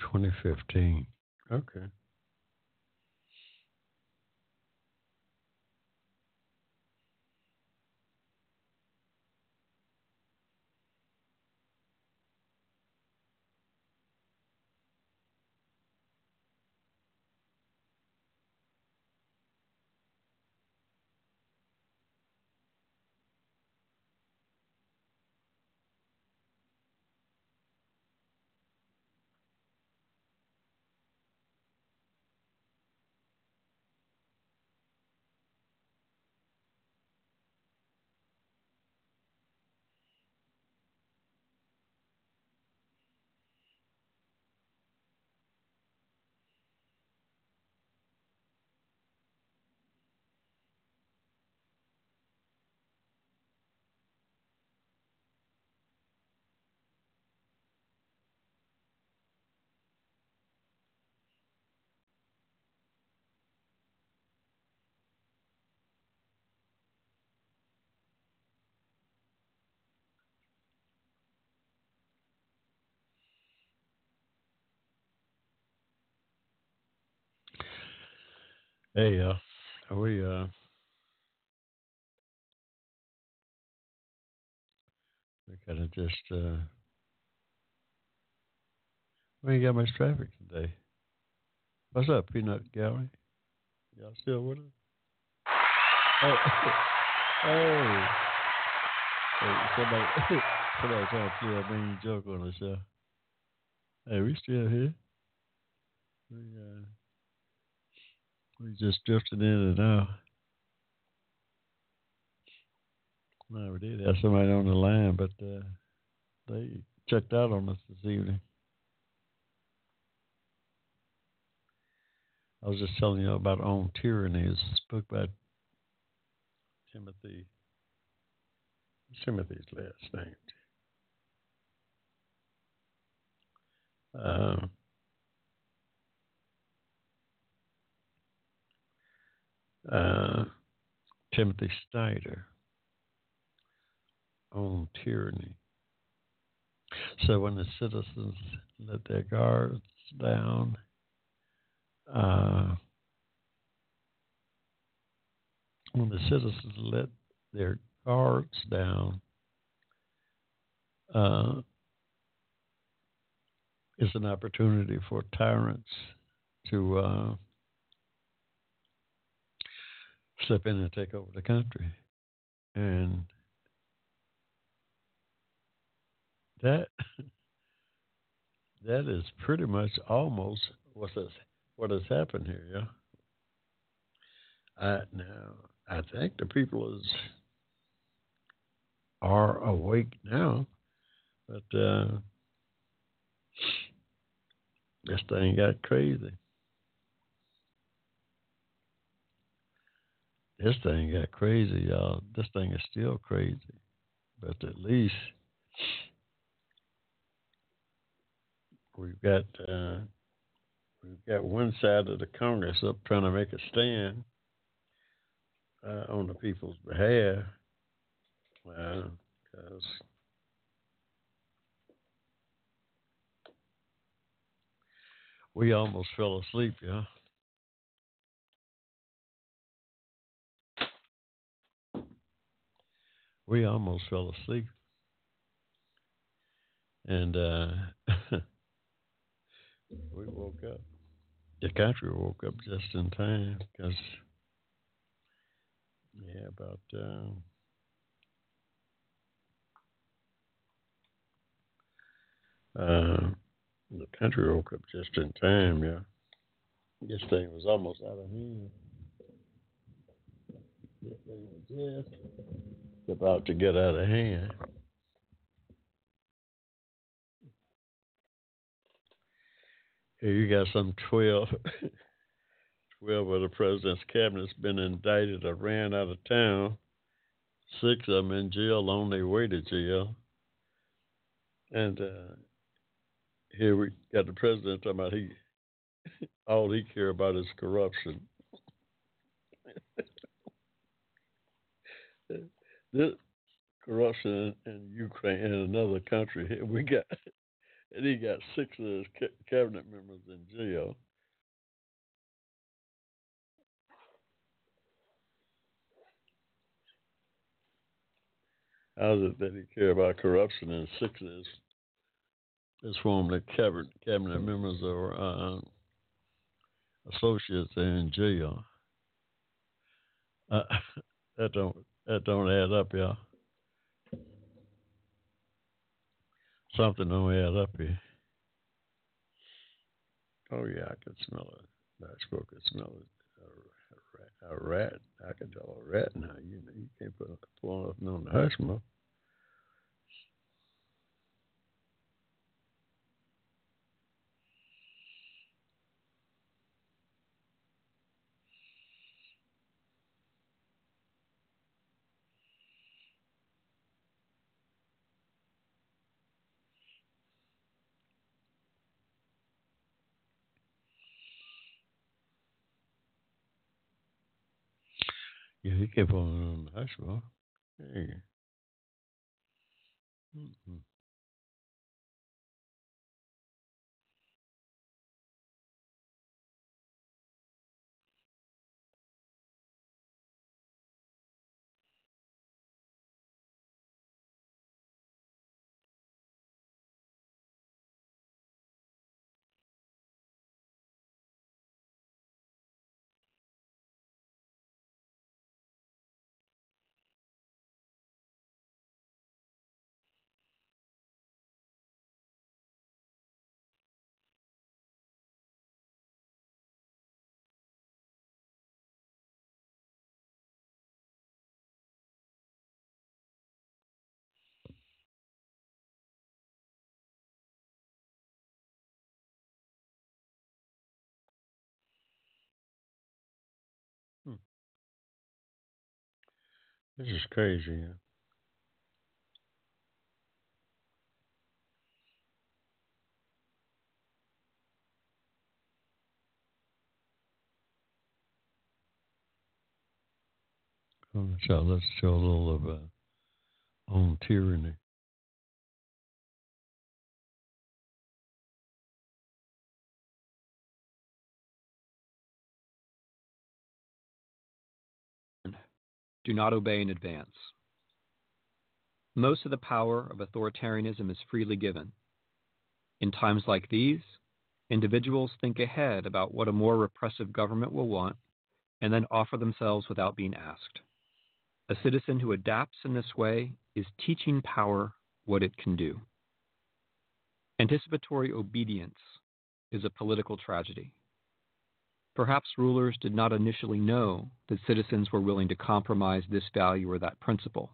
Twenty fifteen. Okay. Hey, uh, we uh, we gotta just uh, we ain't got much traffic today. What's up, Peanut Gallery? Y'all still with us? Oh, hey, hey, somebody, somebody trying to play a mean joke on the show. Hey, we still here. We uh, We just drifted in and out. No, we did have somebody on the line, but uh, they checked out on us this evening. I was just telling you about On Tyranny. It's a book by Timothy. Timothy's last name. Uh, uh, Timothy Snyder on tyranny. So when the citizens let their guards down, uh, when the citizens let their guards down, uh, is an opportunity for tyrants to uh, step in and take over the country. And that that is pretty much almost what has what has happened here, yeah. I, now I think the people is are awake now, but uh, this thing got crazy. This thing got crazy, y'all. This thing is still crazy, but at least we've got uh, we've got one side of the Congress up trying to make a stand uh, on the people's behalf, because we almost fell asleep, yeah. We almost fell asleep. And uh, we woke up. The country woke up just in time because, yeah, about uh, uh, the country woke up just in time. Yeah, this thing was almost out of hand. This thing was just about to get out of hand. Here you got some 12, 12 of the president's cabinet's been indicted or ran out of town. Six of them in jail on their way to jail. And uh, here we got the president talking about he all he care about is corruption. this corruption in Ukraine and another country. We got and he got six of his cabinet members in jail. How's it that he care about corruption and six of his, his former cabinet, cabinet members or uh, associates are in jail? Uh, that don't that don't add up, y'all. Something don't add up here. Oh yeah, I can smell it. I spoke. I smell it. A, rat. I can tell a rat now. You know, you can't put pull nothing on the hush. Yeah, he kept on on the. Hey. Mm-hmm. This is crazy. Yeah. So let's show a little of uh, on tyranny. Do not obey in advance. Most of the power of authoritarianism is freely given. In times like these, individuals think ahead about what a more repressive government will want and then offer themselves without being asked. A citizen who adapts in this way is teaching power what it can do. Anticipatory obedience is a political tragedy. Perhaps rulers did not initially know that citizens were willing to compromise this value or that principle.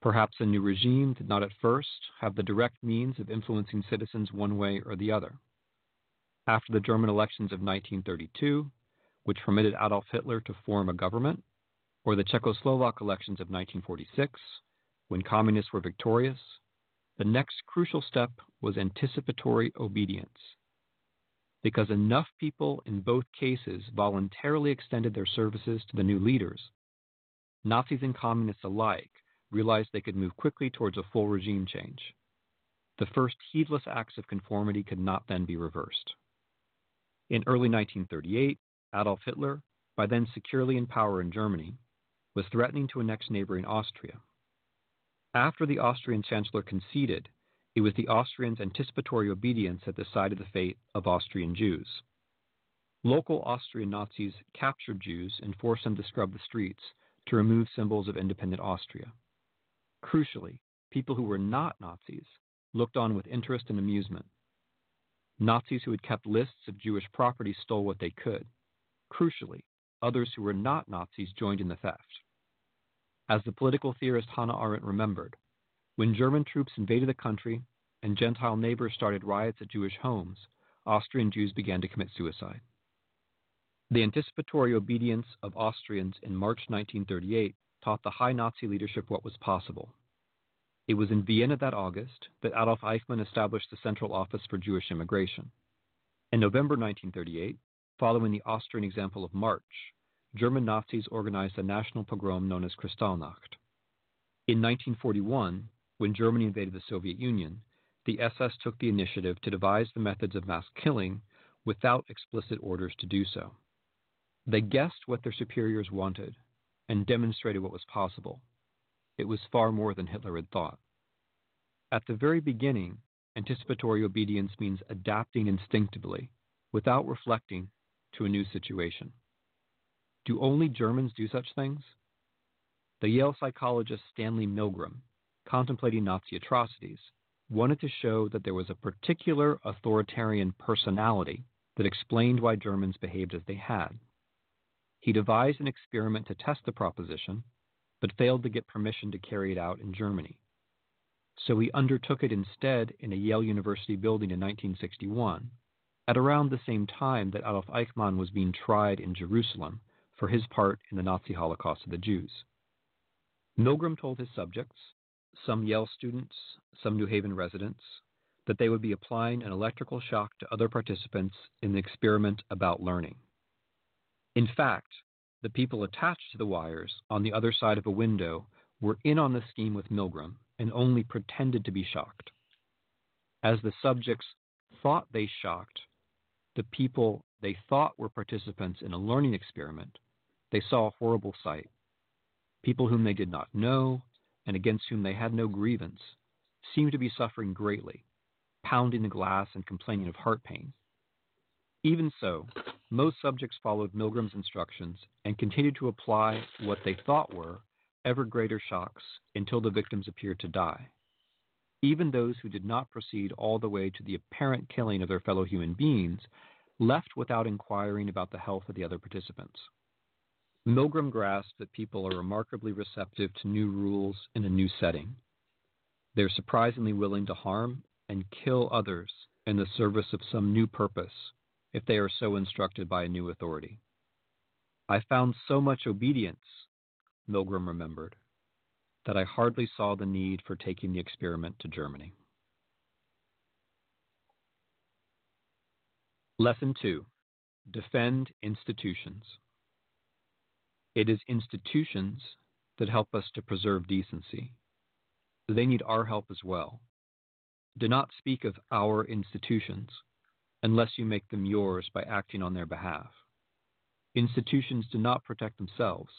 Perhaps a new regime did not at first have the direct means of influencing citizens one way or the other. After the German elections of 1932, which permitted Adolf Hitler to form a government, or the Czechoslovak elections of 1946, when communists were victorious, the next crucial step was anticipatory obedience. Because enough people in both cases voluntarily extended their services to the new leaders, Nazis and communists alike realized they could move quickly towards a full regime change. The first heedless acts of conformity could not then be reversed. In early 1938, Adolf Hitler, by then securely in power in Germany, was threatening to annex neighboring Austria. After the Austrian Chancellor conceded, it was the Austrians' anticipatory obedience at the that decided the fate of Austrian Jews. Local Austrian Nazis captured Jews and forced them to scrub the streets to remove symbols of independent Austria. Crucially, people who were not Nazis looked on with interest and amusement. Nazis who had kept lists of Jewish property stole what they could. Crucially, others who were not Nazis joined in the theft. As the political theorist Hannah Arendt remembered, when German troops invaded the country and Gentile neighbors started riots at Jewish homes, Austrian Jews began to commit suicide. The anticipatory obedience of Austrians in March 1938 taught the high Nazi leadership what was possible. It was in Vienna that August that Adolf Eichmann established the Central Office for Jewish Immigration. In November 1938, Following the Austrian example of March, German Nazis organized a national pogrom known as Kristallnacht. In 1941, when Germany invaded the Soviet Union, the SS took the initiative to devise the methods of mass killing without explicit orders to do so. They guessed what their superiors wanted and demonstrated what was possible. It was far more than Hitler had thought. At the very beginning, anticipatory obedience means adapting instinctively without reflecting to a new situation. Do only Germans do such things? The Yale psychologist Stanley Milgram, contemplating Nazi atrocities, wanted to show that there was a particular authoritarian personality that explained why Germans behaved as they had. He devised an experiment to test the proposition, but failed to get permission to carry it out in Germany. So he undertook it instead in a Yale University building in 1961 at around the same time that Adolf Eichmann was being tried in Jerusalem for his part in the Nazi Holocaust of the Jews. Milgram told his subjects, some Yale students, some New Haven residents, that they would be applying an electrical shock to other participants in the experiment about learning. In fact, the people attached to the wires on the other side of a window were in on the scheme with Milgram and only pretended to be shocked. As the subjects thought they shocked the people they thought were participants in a learning experiment, they saw a horrible sight. People whom they did not know and against whom they had no grievance seemed to be suffering greatly, pounding the glass and complaining of heart pain. Even so, most subjects followed Milgram's instructions and continued to apply what they thought were ever greater shocks until the victims appeared to die. Even those who did not proceed all the way to the apparent killing of their fellow human beings left without inquiring about the health of the other participants. Milgram grasped that people are remarkably receptive to new rules in a new setting. They're surprisingly willing to harm and kill others in the service of some new purpose if they are so instructed by a new authority. I found so much obedience, Milgram remembered, that I hardly saw the need for taking the experiment to Germany. Lesson 2 Defend institutions. It is institutions that help us to preserve decency. They need our help as well. Do not speak of our institutions unless you make them yours by acting on their behalf. Institutions do not protect themselves.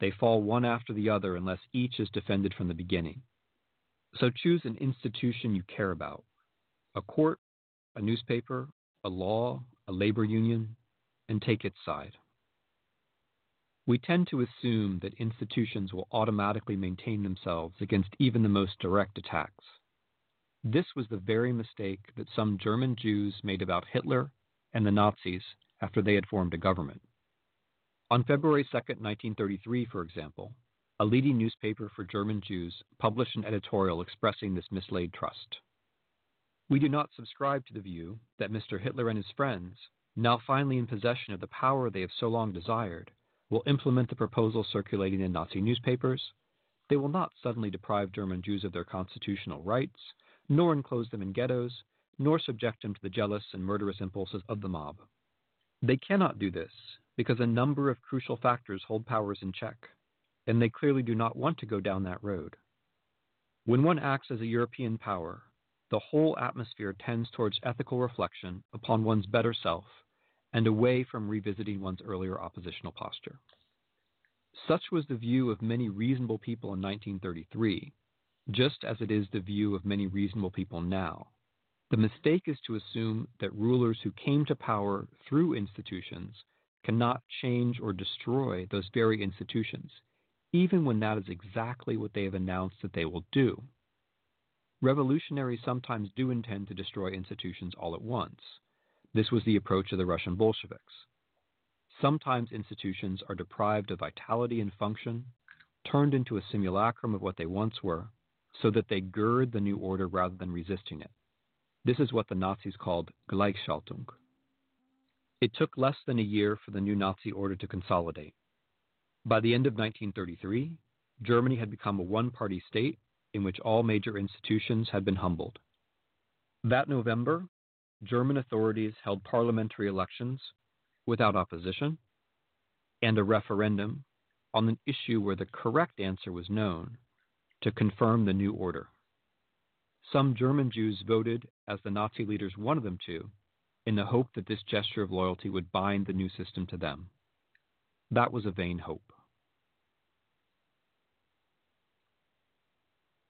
They fall one after the other unless each is defended from the beginning. So choose an institution you care about a court, a newspaper, a law, a labor union, and take its side. We tend to assume that institutions will automatically maintain themselves against even the most direct attacks. This was the very mistake that some German Jews made about Hitler and the Nazis after they had formed a government. On February 2, 1933, for example, a leading newspaper for German Jews published an editorial expressing this mislaid trust. We do not subscribe to the view that Mr. Hitler and his friends, now finally in possession of the power they have so long desired, will implement the proposal circulating in Nazi newspapers. They will not suddenly deprive German Jews of their constitutional rights, nor enclose them in ghettos, nor subject them to the jealous and murderous impulses of the mob. They cannot do this because a number of crucial factors hold powers in check, and they clearly do not want to go down that road. When one acts as a European power, the whole atmosphere tends towards ethical reflection upon one's better self and away from revisiting one's earlier oppositional posture. Such was the view of many reasonable people in 1933, just as it is the view of many reasonable people now. The mistake is to assume that rulers who came to power through institutions cannot change or destroy those very institutions, even when that is exactly what they have announced that they will do. Revolutionaries sometimes do intend to destroy institutions all at once. This was the approach of the Russian Bolsheviks. Sometimes institutions are deprived of vitality and function, turned into a simulacrum of what they once were, so that they gird the new order rather than resisting it. This is what the Nazis called Gleichschaltung. It took less than a year for the new Nazi order to consolidate. By the end of 1933, Germany had become a one party state in which all major institutions had been humbled. That November, German authorities held parliamentary elections without opposition and a referendum on an issue where the correct answer was known to confirm the new order. Some German Jews voted, as the Nazi leaders wanted them to, in the hope that this gesture of loyalty would bind the new system to them. That was a vain hope.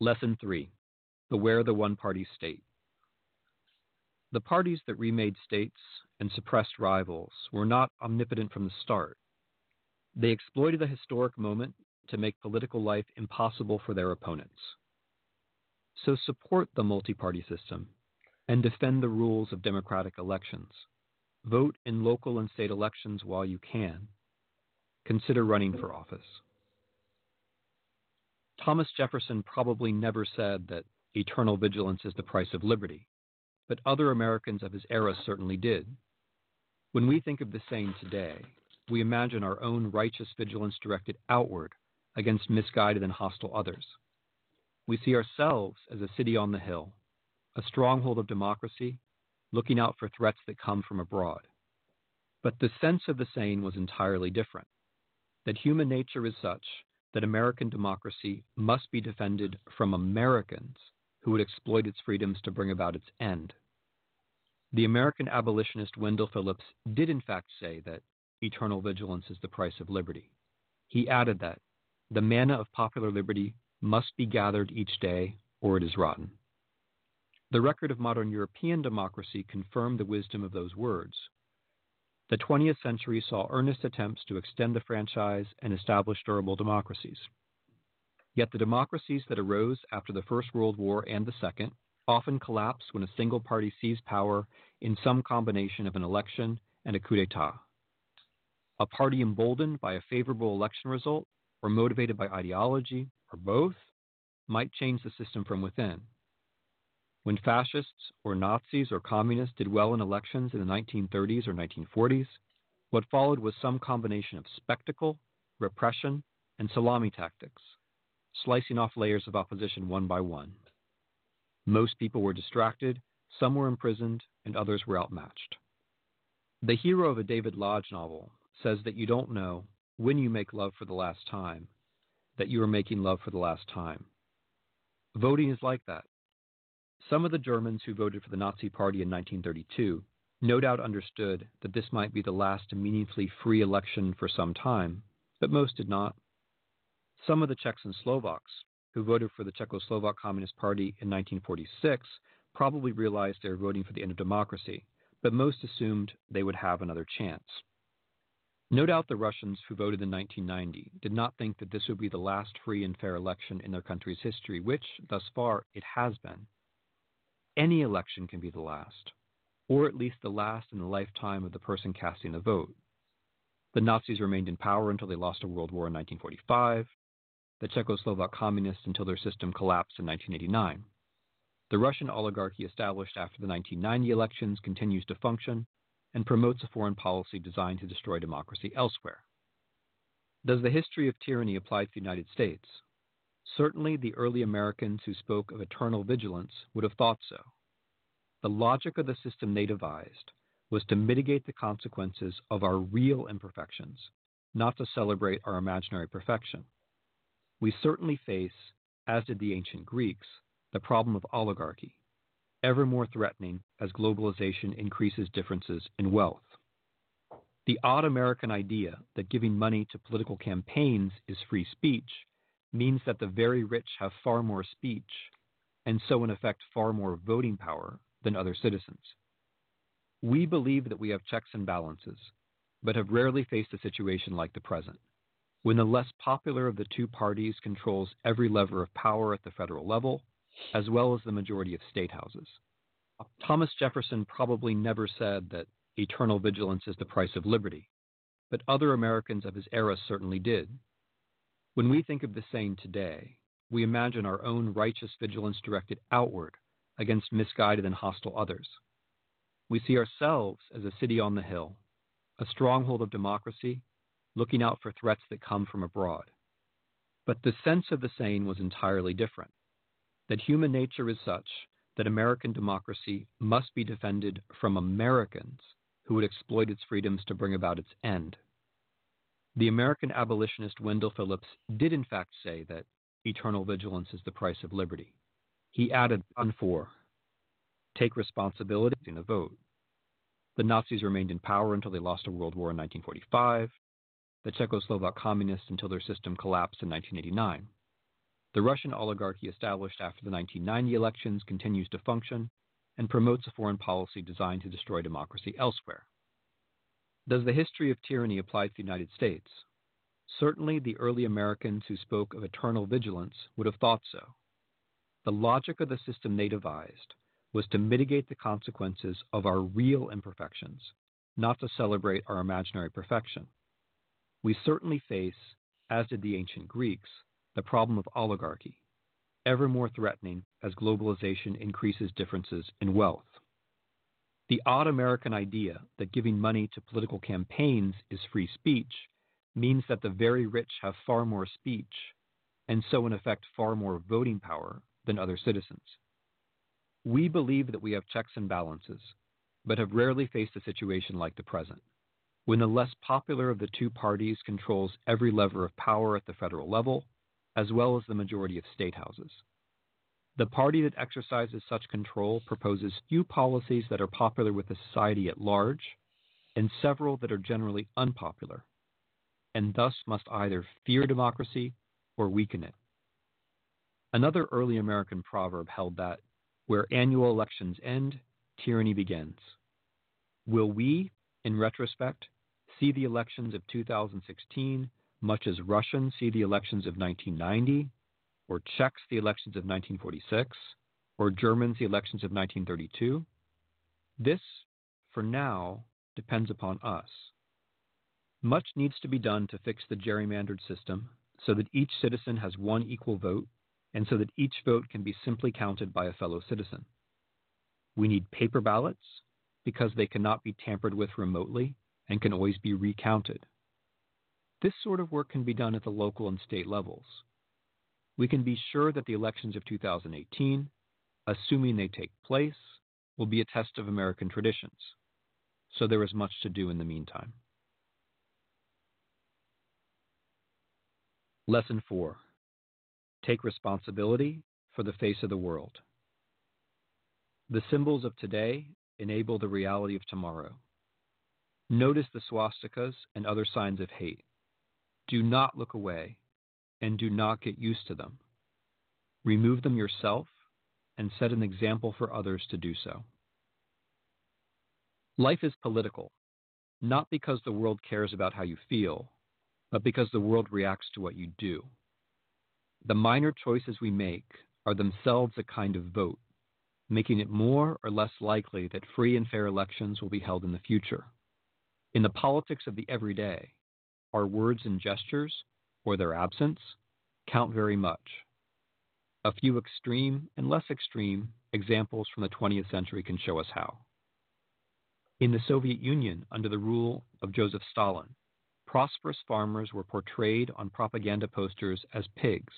Lesson 3 Beware the one party state. The parties that remade states and suppressed rivals were not omnipotent from the start. They exploited the historic moment to make political life impossible for their opponents. So support the multi party system and defend the rules of democratic elections. Vote in local and state elections while you can. Consider running for office. Thomas Jefferson probably never said that eternal vigilance is the price of liberty, but other Americans of his era certainly did. When we think of the saying today, we imagine our own righteous vigilance directed outward against misguided and hostile others. We see ourselves as a city on the hill, a stronghold of democracy, looking out for threats that come from abroad. But the sense of the saying was entirely different that human nature is such that American democracy must be defended from Americans who would exploit its freedoms to bring about its end. The American abolitionist Wendell Phillips did, in fact, say that eternal vigilance is the price of liberty. He added that the manna of popular liberty must be gathered each day, or it is rotten. The record of modern European democracy confirmed the wisdom of those words. The 20th century saw earnest attempts to extend the franchise and establish durable democracies. Yet the democracies that arose after the First World War and the Second often collapse when a single party seized power in some combination of an election and a coup d'etat. A party emboldened by a favorable election result or motivated by ideology, or both, might change the system from within. When fascists or Nazis or communists did well in elections in the 1930s or 1940s, what followed was some combination of spectacle, repression, and salami tactics. slicing off layers of opposition one by one. Most people were distracted, some were imprisoned, and others were outmatched. The hero of a David Lodge novel says that you don't know when you make love for the last time that you are making love for the last time. Voting is like that. Some of the Germans who voted for the Nazi Party in 1932 no doubt understood that this might be the last meaningfully free election for some time, but most did not. Some of the Czechs and Slovaks who voted for the Czechoslovak Communist Party in 1946 probably realized they were voting for the end of democracy, but most assumed they would have another chance. No doubt the Russians who voted in 1990 did not think that this would be the last free and fair election in their country's history, which, thus far, it has been. Any election can be the last, or at least the last in the lifetime of the person casting the vote. The Nazis remained in power until they lost a world war in 1945, the Czechoslovak communists until their system collapsed in 1989. The Russian oligarchy established after the 1990 elections continues to function and promotes a foreign policy designed to destroy democracy elsewhere. Does the history of tyranny apply to the United States? Certainly, the early Americans who spoke of eternal vigilance would have thought so. The logic of the system they devised was to mitigate the consequences of our real imperfections, not to celebrate our imaginary perfection. We certainly face, as did the ancient Greeks, the problem of oligarchy, ever more threatening as globalization increases differences in wealth. The odd American idea that giving money to political campaigns is free speech means that the very rich have far more speech, and so in effect far more voting power than other citizens. We believe that we have checks and balances, but have rarely faced a situation like the present, when the less popular of the two parties controls every lever of power at the federal level as well as the majority of state houses. Thomas Jefferson probably never said that eternal vigilance is the price of liberty, but other Americans of his era certainly did. When we think of the saying today, we imagine our own righteous vigilance directed outward against misguided and hostile others. We see ourselves as a city on the hill, a stronghold of democracy, looking out for threats that come from abroad. But the sense of the saying was entirely different that human nature is such that American democracy must be defended from Americans who would exploit its freedoms to bring about its end. The American abolitionist Wendell Phillips did in fact say that eternal vigilance is the price of liberty. He added on four, take responsibility in a vote. The Nazis remained in power until they lost a world war in 1945, the Czechoslovak communists until their system collapsed in 1989. The Russian oligarchy established after the 1990 elections continues to function and promotes a foreign policy designed to destroy democracy elsewhere. Does the history of tyranny apply to the United States? Certainly, the early Americans who spoke of eternal vigilance would have thought so. The logic of the system they devised was to mitigate the consequences of our real imperfections, not to celebrate our imaginary perfection. We certainly face, as did the ancient Greeks, the problem of oligarchy, ever more threatening as globalization increases differences in wealth. The odd American idea that giving money to political campaigns is free speech means that the very rich have far more speech, and so in effect far more voting power than other citizens. We believe that we have checks and balances, but have rarely faced a situation like the present, when the less popular of the two parties controls every lever of power at the federal level as well as the majority of state houses. The party that exercises such control proposes few policies that are popular with the society at large, and several that are generally unpopular, and thus must either fear democracy or weaken it. Another early American proverb held that where annual elections end, tyranny begins. Will we, in retrospect, see the elections of 2016 much as Russians see the elections of 1990, or Czechs the elections of 1946, or Germans the elections of 1932? This, for now, depends upon us. Much needs to be done to fix the gerrymandered system so that each citizen has one equal vote and so that each vote can be simply counted by a fellow citizen. We need paper ballots because they cannot be tampered with remotely and can always be recounted. This sort of work can be done at the local and state levels. we can be sure that the elections of 2018, assuming they take place, will be a test of American traditions. So there is much to do in the meantime. Lesson 4 Take responsibility for the face of the world. The symbols of today enable the reality of tomorrow. Notice the swastikas and other signs of hate. Do not look away and do not get used to them. Remove them yourself and set an example for others to do so. Life is political, not because the world cares about how you feel, but because the world reacts to what you do. The minor choices we make are themselves a kind of vote, making it more or less likely that free and fair elections will be held in the future. In the politics of the everyday, our words and gestures, or their absence, count very much. A few extreme and less extreme examples from the 20th century can show us how. In the Soviet Union, under the rule of Joseph Stalin, prosperous farmers were portrayed on propaganda posters as pigs,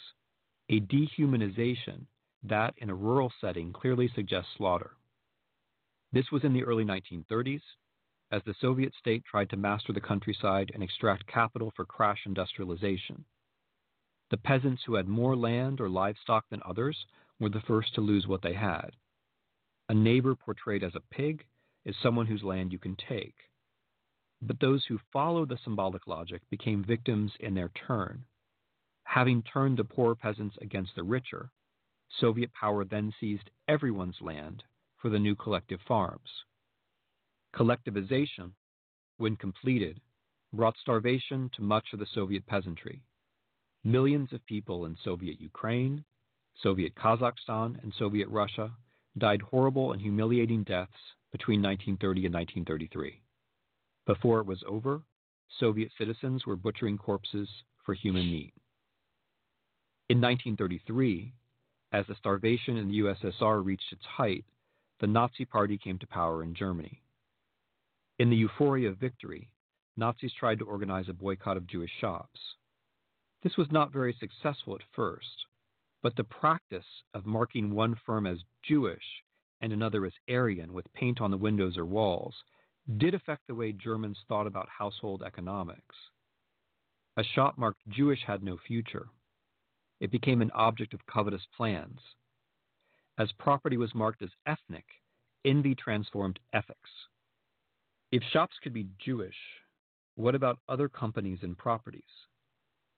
a dehumanization that, in a rural setting, clearly suggests slaughter. This was in the early 1930s, as the Soviet state tried to master the countryside and extract capital for crash industrialization. The peasants who had more land or livestock than others were the first to lose what they had. A neighbor portrayed as a pig is someone whose land you can take. But those who followed the symbolic logic became victims in their turn. Having turned the poor peasants against the richer, Soviet power then seized everyone's land for the new collective farms. Collectivization, when completed, brought starvation to much of the Soviet peasantry. Millions of people in Soviet Ukraine, Soviet Kazakhstan, and Soviet Russia died horrible and humiliating deaths between 1930 and 1933. Before it was over, Soviet citizens were butchering corpses for human meat. In 1933, as the starvation in the USSR reached its height, the Nazi Party came to power in Germany. In the euphoria of victory, Nazis tried to organize a boycott of Jewish shops. This was not very successful at first, but the practice of marking one firm as Jewish and another as Aryan with paint on the windows or walls did affect the way Germans thought about household economics. A shop marked Jewish had no future. It became an object of covetous plans. As property was marked as ethnic, envy transformed ethics. If shops could be Jewish, what about other companies and properties?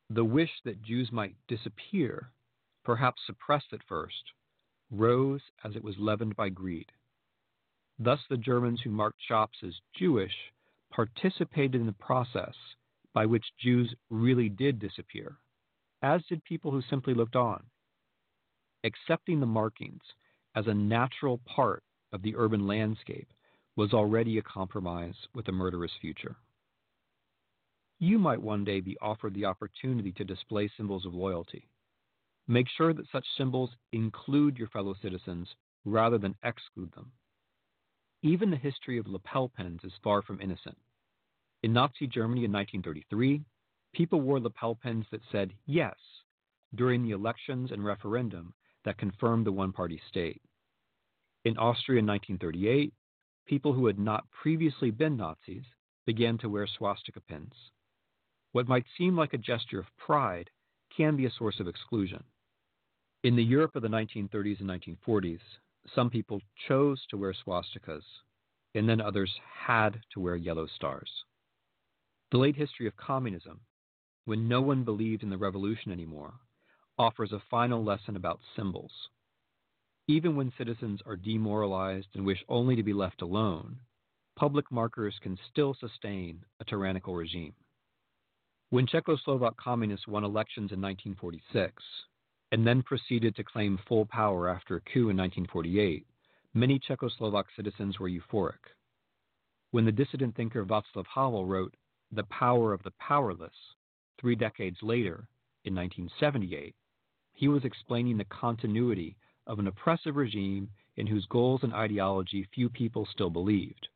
The wish that Jews might disappear, perhaps suppressed at first, rose as it was leavened by greed. Thus, the Germans who marked shops as Jewish participated in the process by which Jews really did disappear, as did people who simply looked on. Accepting the markings as a natural part of the urban landscape was already a compromise with a murderous future. You might one day be offered the opportunity to display symbols of loyalty. Make sure that such symbols include your fellow citizens rather than exclude them. Even the history of lapel pins is far from innocent. In Nazi Germany in 1933, people wore lapel pins that said yes during the elections and referendum that confirmed the one party state. In Austria in 1938, people who had not previously been Nazis began to wear swastika pins. What might seem like a gesture of pride can be a source of exclusion. In the Europe of the 1930s and 1940s, some people chose to wear swastikas, and then others had to wear yellow stars. The late history of communism, when no one believed in the revolution anymore, offers a final lesson about symbols. Even when citizens are demoralized and wish only to be left alone, public markers can still sustain a tyrannical regime. When Czechoslovak communists won elections in 1946, and then proceeded to claim full power after a coup in 1948, many Czechoslovak citizens were euphoric. When the dissident thinker Václav Havel wrote The Power of the Powerless three decades later, in 1978, he was explaining the continuity of an oppressive regime in whose goals and ideology few people still believed.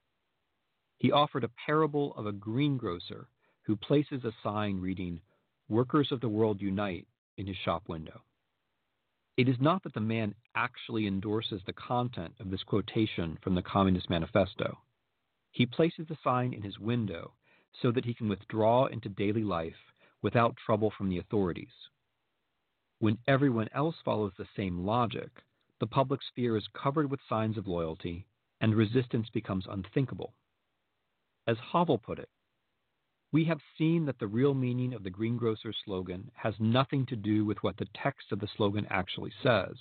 He offered a parable of a greengrocer who places a sign reading, Workers of the World Unite, in his shop window. It is not that the man actually endorses the content of this quotation from the Communist Manifesto. He places the sign in his window so that he can withdraw into daily life without trouble from the authorities. When everyone else follows the same logic, the public sphere is covered with signs of loyalty and resistance becomes unthinkable. As Havel put it, we have seen that the real meaning of the greengrocer slogan has nothing to do with what the text of the slogan actually says.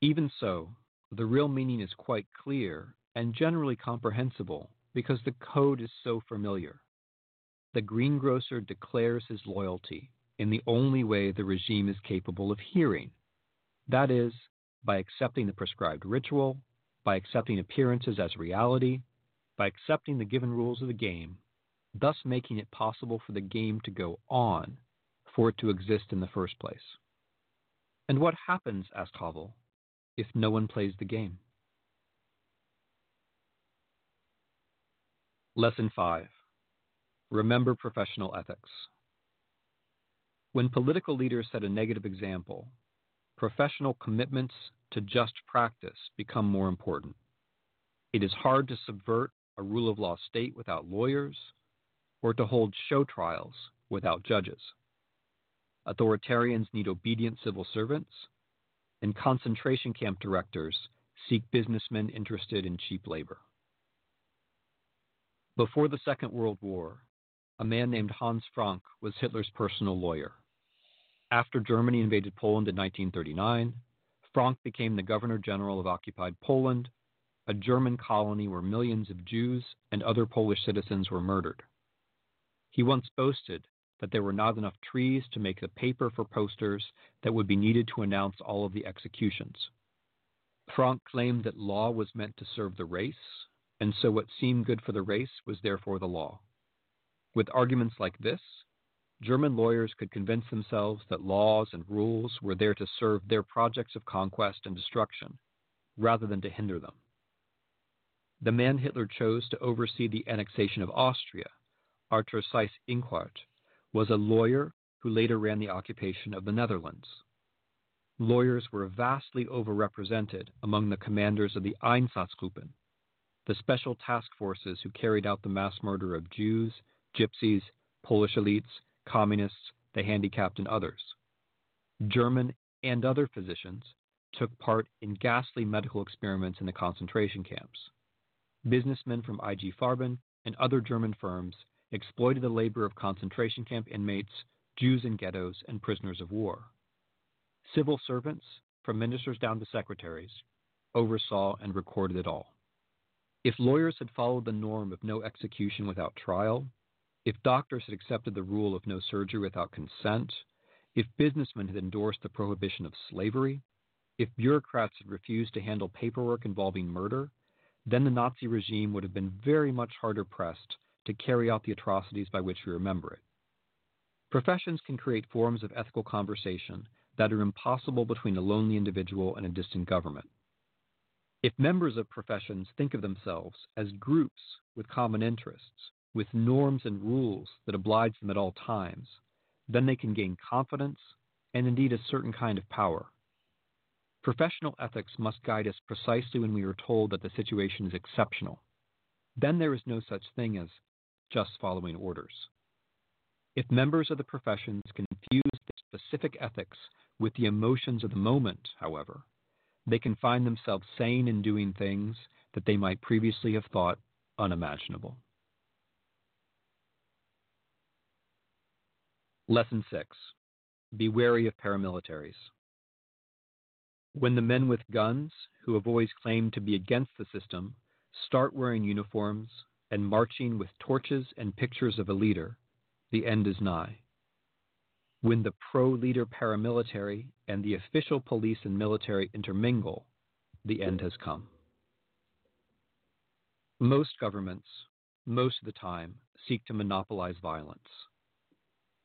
Even so, the real meaning is quite clear and generally comprehensible because the code is so familiar. The greengrocer declares his loyalty in the only way the regime is capable of hearing that is, by accepting the prescribed ritual, by accepting appearances as reality, by accepting the given rules of the game thus making it possible for the game to go on, for it to exist in the first place. And what happens, asked Havel, if no one plays the game? Lesson 5 Remember professional ethics. When political leaders set a negative example, professional commitments to just practice become more important. It is hard to subvert a rule of law state without lawyers, or to hold show trials without judges. Authoritarians need obedient civil servants, and concentration camp directors seek businessmen interested in cheap labor. Before the Second World War, a man named Hans Frank was Hitler's personal lawyer. After Germany invaded Poland in 1939, Frank became the Governor General of occupied Poland, a German colony where millions of Jews and other Polish citizens were murdered. He once boasted that there were not enough trees to make the paper for posters that would be needed to announce all of the executions. Frank claimed that law was meant to serve the race, and so what seemed good for the race was therefore the law. With arguments like this, German lawyers could convince themselves that laws and rules were there to serve their projects of conquest and destruction, rather than to hinder them. The man Hitler chose to oversee the annexation of Austria Arthur Seyss-Inquart, was a lawyer who later ran the occupation of the Netherlands. Lawyers were vastly overrepresented among the commanders of the Einsatzgruppen, the special task forces who carried out the mass murder of Jews, gypsies, Polish elites, communists, the handicapped, and others. German and other physicians took part in ghastly medical experiments in the concentration camps. Businessmen from IG Farben and other German firms exploited the labor of concentration camp inmates, Jews in ghettos, and prisoners of war. Civil servants, from ministers down to secretaries, oversaw and recorded it all. If lawyers had followed the norm of no execution without trial, if doctors had accepted the rule of no surgery without consent, if businessmen had endorsed the prohibition of slavery, if bureaucrats had refused to handle paperwork involving murder, then the Nazi regime would have been very much harder pressed to carry out the atrocities by which we remember it. Professions can create forms of ethical conversation that are impossible between a lonely individual and a distant government. If members of professions think of themselves as groups with common interests, with norms and rules that oblige them at all times, then they can gain confidence and indeed a certain kind of power. Professional ethics must guide us precisely when we are told that the situation is exceptional. Then there is no such thing as just following orders. If members of the professions confuse the specific ethics with the emotions of the moment, however, they can find themselves saying and doing things that they might previously have thought unimaginable. Lesson 6 Be wary of paramilitaries. When the men with guns, who have always claimed to be against the system, start wearing uniforms, and marching with torches and pictures of a leader, the end is nigh. When the pro leader paramilitary and the official police and military intermingle, the end has come. Most governments, most of the time, seek to monopolize violence.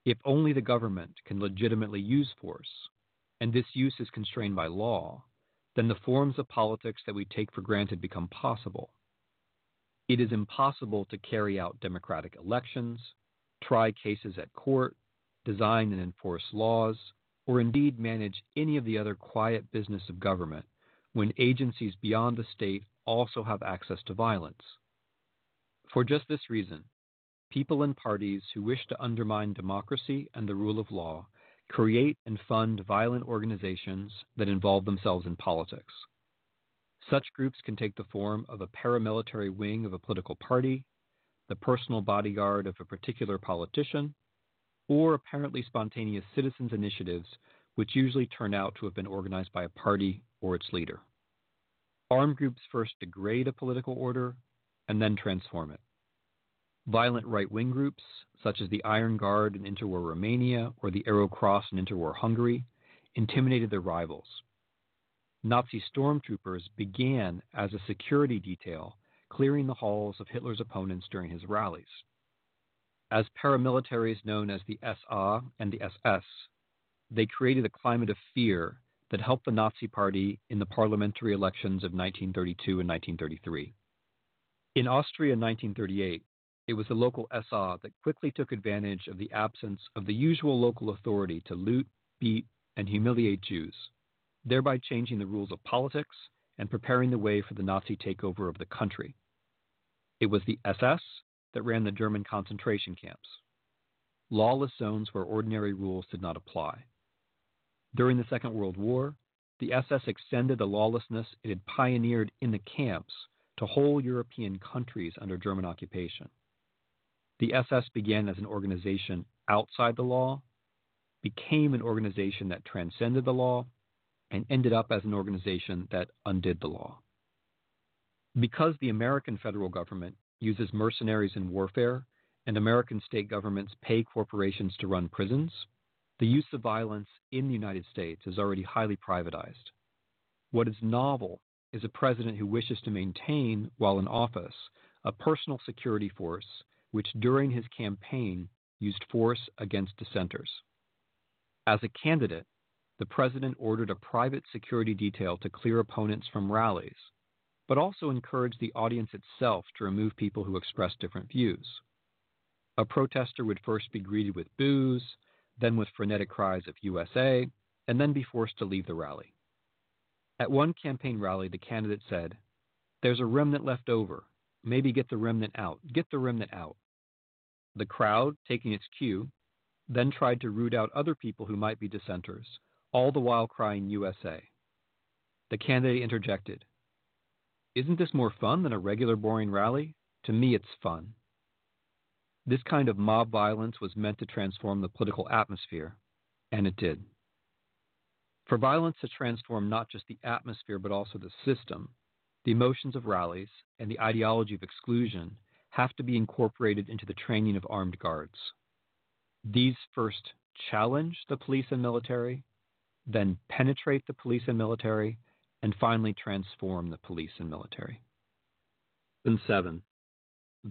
If only the government can legitimately use force, and this use is constrained by law, then the forms of politics that we take for granted become possible. It is impossible to carry out democratic elections, try cases at court, design and enforce laws, or indeed manage any of the other quiet business of government when agencies beyond the state also have access to violence. For just this reason, people and parties who wish to undermine democracy and the rule of law create and fund violent organizations that involve themselves in politics. Such groups can take the form of a paramilitary wing of a political party, the personal bodyguard of a particular politician, or apparently spontaneous citizens' initiatives, which usually turn out to have been organized by a party or its leader. Armed groups first degrade a political order and then transform it. Violent right wing groups, such as the Iron Guard in interwar Romania or the Arrow Cross in interwar Hungary, intimidated their rivals. Nazi stormtroopers began as a security detail clearing the halls of Hitler's opponents during his rallies. As paramilitaries known as the SA and the SS, they created a climate of fear that helped the Nazi Party in the parliamentary elections of 1932 and 1933. In Austria in 1938, it was the local SA that quickly took advantage of the absence of the usual local authority to loot, beat, and humiliate Jews, thereby changing the rules of politics and preparing the way for the Nazi takeover of the country. It was the SS that ran the German concentration camps, lawless zones where ordinary rules did not apply. During the Second World War, the SS extended the lawlessness it had pioneered in the camps to whole European countries under German occupation. The SS began as an organization outside the law, became an organization that transcended the law, and ended up as an organization that undid the law. Because the American federal government uses mercenaries in warfare and American state governments pay corporations to run prisons, the use of violence in the United States is already highly privatized. What is novel is a president who wishes to maintain, while in office, a personal security force which during his campaign used force against dissenters. As a candidate, the president ordered a private security detail to clear opponents from rallies, but also encouraged the audience itself to remove people who expressed different views. A protester would first be greeted with boos, then with frenetic cries of USA, and then be forced to leave the rally. At one campaign rally, the candidate said, There's a remnant left over. Maybe get the remnant out. Get the remnant out. The crowd, taking its cue, then tried to root out other people who might be dissenters, all the while crying USA. The candidate interjected, Isn't this more fun than a regular boring rally? To me, it's fun. This kind of mob violence was meant to transform the political atmosphere, and it did. For violence to transform not just the atmosphere but also the system, the emotions of rallies and the ideology of exclusion have to be incorporated into the training of armed guards. These first challenge the police and military, then penetrate the police and military, and finally transform the police and military. And seven,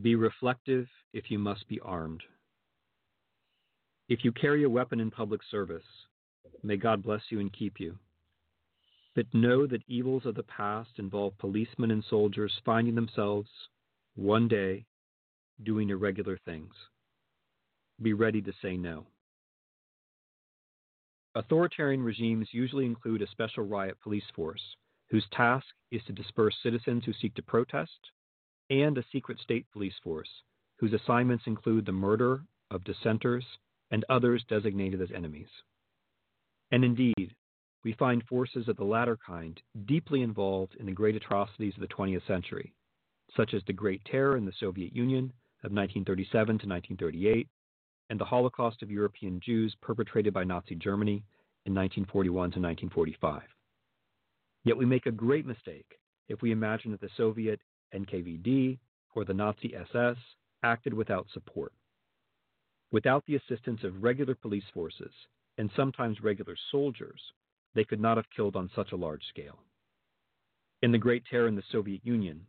be reflective if you must be armed. If you carry a weapon in public service, may God bless you and keep you. But know that evils of the past involve policemen and soldiers finding themselves, one day, doing irregular things. Be ready to say no. Authoritarian regimes usually include a special riot police force whose task is to disperse citizens who seek to protest and a secret state police force, whose assignments include the murder of dissenters and others designated as enemies. And indeed, we find forces of the latter kind deeply involved in the great atrocities of the 20th century, such as the Great Terror in the Soviet Union of 1937 to 1938, and the Holocaust of European Jews perpetrated by Nazi Germany in 1941 to 1945. Yet we make a great mistake if we imagine that the Soviet NKVD, or the Nazi SS acted without support. Without the assistance of regular police forces, and sometimes regular soldiers, they could not have killed on such a large scale. In the Great Terror in the Soviet Union,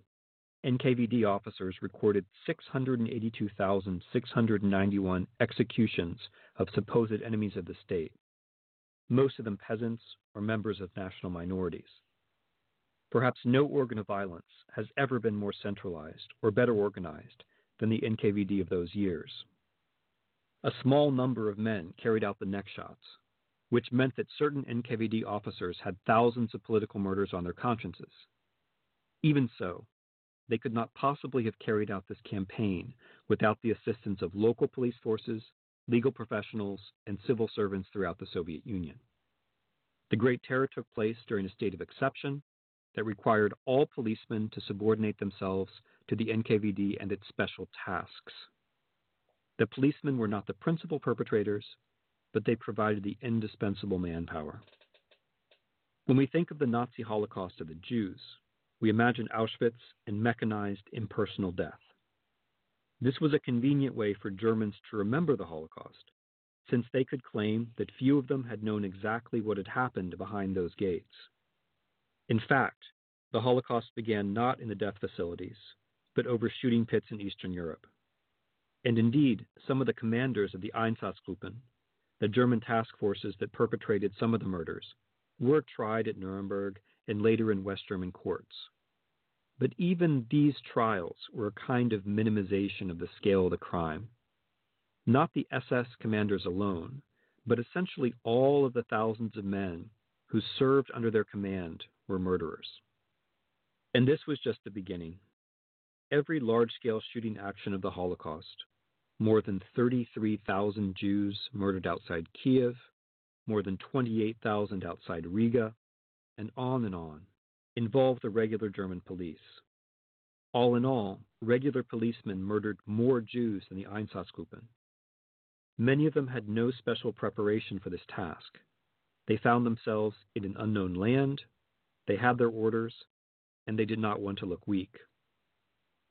NKVD officers recorded 682,691 executions of supposed enemies of the state, most of them peasants or members of national minorities. Perhaps no organ of violence has ever been more centralized or better organized than the NKVD of those years. A small number of men carried out the neck shots. which meant that certain NKVD officers had thousands of political murders on their consciences. Even so, they could not possibly have carried out this campaign without the assistance of local police forces, legal professionals, and civil servants throughout the Soviet Union. The Great Terror took place during a state of exception that required all policemen to subordinate themselves to the NKVD and its special tasks. The policemen were not the principal perpetrators, but they provided the indispensable manpower. When we think of the Nazi Holocaust of the Jews, we imagine Auschwitz and mechanized impersonal death. This was a convenient way for Germans to remember the Holocaust, since they could claim that few of them had known exactly what had happened behind those gates. In fact, the Holocaust began not in the death facilities, but over shooting pits in Eastern Europe. And indeed, some of the commanders of the Einsatzgruppen, the German task forces that perpetrated some of the murders, were tried at Nuremberg and later in West German courts. But even these trials were a kind of minimization of the scale of the crime. Not the SS commanders alone, but essentially all of the thousands of men who served under their command were murderers. And this was just the beginning. Every large scale shooting action of the Holocaust, more than 33,000 Jews murdered outside Kiev, more than 28,000 outside Riga, and on and on, involved the regular German police. All in all, regular policemen murdered more Jews than the Einsatzgruppen. Many of them had no special preparation for this task. They found themselves in an unknown land, they had their orders, and they did not want to look weak.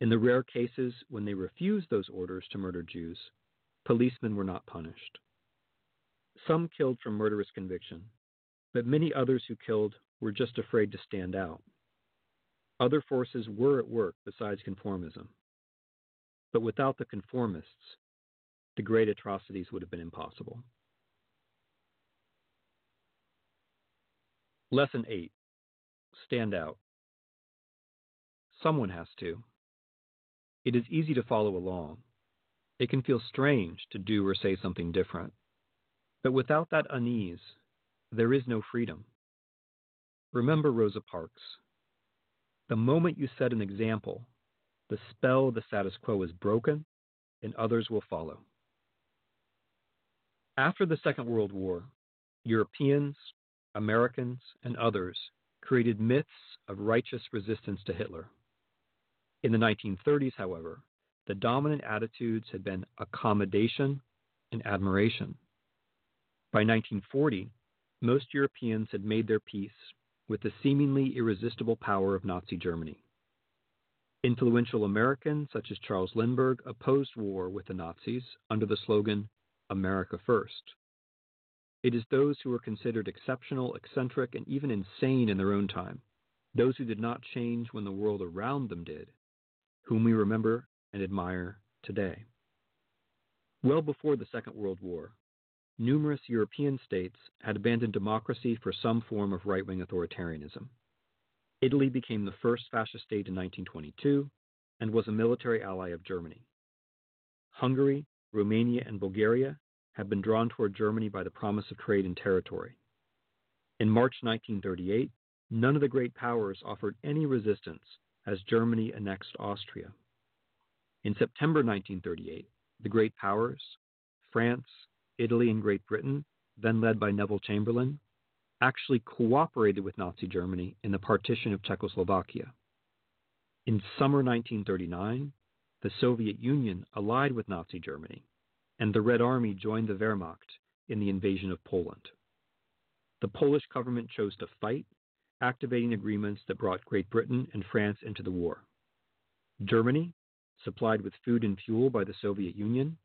In the rare cases when they refused those orders to murder Jews, policemen were not punished. Some killed from murderous conviction, but many others who killed were just afraid to stand out. Other forces were at work besides conformism. But without the conformists, the great atrocities would have been impossible. Lesson 8 Stand out. Someone has to. It is easy to follow along. It can feel strange to do or say something different. But without that unease, there is no freedom. Remember Rosa Parks. The moment you set an example, the spell of the status quo is broken and others will follow. After the Second World War, Europeans, Americans, and others created myths of righteous resistance to Hitler. In the 1930s, however, the dominant attitudes had been accommodation and admiration. By 1940, most Europeans had made their peace with the seemingly irresistible power of Nazi Germany. Influential Americans such as Charles Lindbergh opposed war with the Nazis under the slogan, America First. It is those who were considered exceptional, eccentric, and even insane in their own time, those who did not change when the world around them did, whom we remember and admire today. Well before the Second World War, numerous European states had abandoned democracy for some form of right wing authoritarianism. Italy became the first fascist state in 1922 and was a military ally of Germany. Hungary, Romania, and Bulgaria had been drawn toward Germany by the promise of trade and territory. In March 1938, none of the great powers offered any resistance as Germany annexed Austria. In September 1938, the great powers, France, Italy and Great Britain, then led by Neville Chamberlain, actually cooperated with Nazi Germany in the partition of Czechoslovakia. In summer 1939, the Soviet Union allied with Nazi Germany, and the Red Army joined the Wehrmacht in the invasion of Poland. The Polish government chose to fight, activating agreements that brought Great Britain and France into the war. Germany, supplied with food and fuel by the Soviet Union,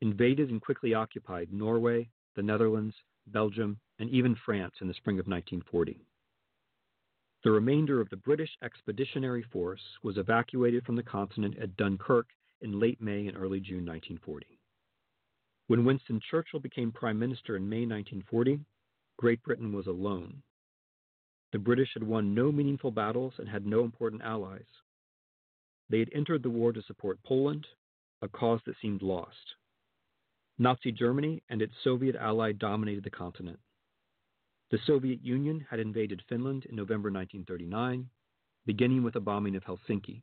invaded and quickly occupied Norway, the Netherlands, Belgium, and even France in the spring of 1940. The remainder of the British Expeditionary Force was evacuated from the continent at Dunkirk in late May and early June 1940. When Winston Churchill became Prime Minister in May 1940, Great Britain was alone. The British had won no meaningful battles and had no important allies. They had entered the war to support Poland, a cause that seemed lost. Nazi Germany and its Soviet ally dominated the continent. The Soviet Union had invaded Finland in November 1939, beginning with a bombing of Helsinki.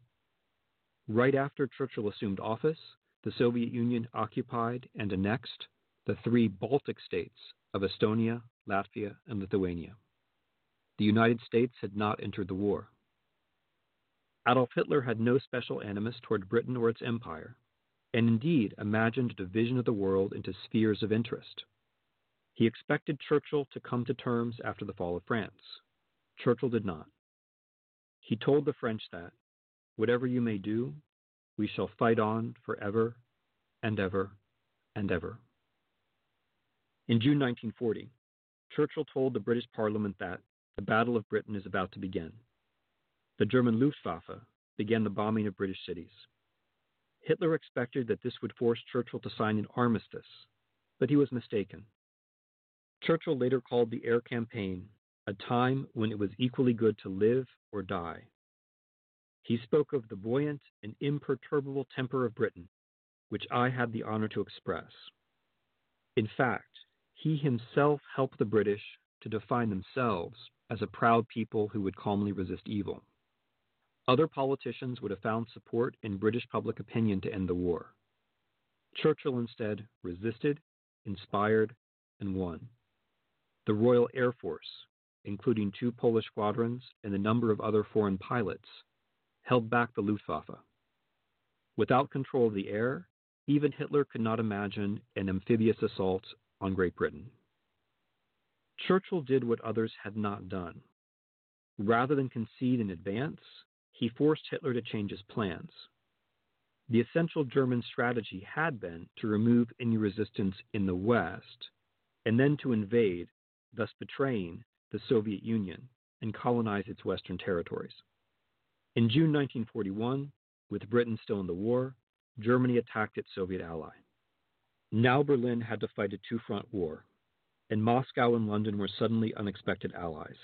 Right after Churchill assumed office, the Soviet Union occupied and annexed the three Baltic states of Estonia, Latvia, and Lithuania. The United States had not entered the war. Adolf Hitler had no special animus toward Britain or its empire, and indeed imagined a division of the world into spheres of interest. He expected Churchill to come to terms after the fall of France. Churchill did not. He told the French that, whatever you may do, we shall fight on forever and ever and ever. In June 1940, Churchill told the British Parliament that the Battle of Britain is about to begin. The German Luftwaffe began the bombing of British cities. Hitler expected that this would force Churchill to sign an armistice, but he was mistaken. Churchill later called the air campaign a time when it was equally good to live or die. He spoke of the buoyant and imperturbable temper of Britain, which I had the honor to express. In fact, he himself helped the British to define themselves as a proud people who would calmly resist evil. Other politicians would have found support in British public opinion to end the war. Churchill instead resisted, inspired, and won. The Royal Air Force, including two Polish squadrons and a number of other foreign pilots, held back the Luftwaffe. Without control of the air, even Hitler could not imagine an amphibious assault on Great Britain. Churchill did what others had not done. Rather than concede in advance, he forced Hitler to change his plans. The essential German strategy had been to remove any resistance in the West and then to invade, thus betraying the Soviet Union and colonize its western territories. In June 1941, with Britain still in the war, Germany attacked its Soviet ally. Now Berlin had to fight a two front war, and Moscow and London were suddenly unexpected allies.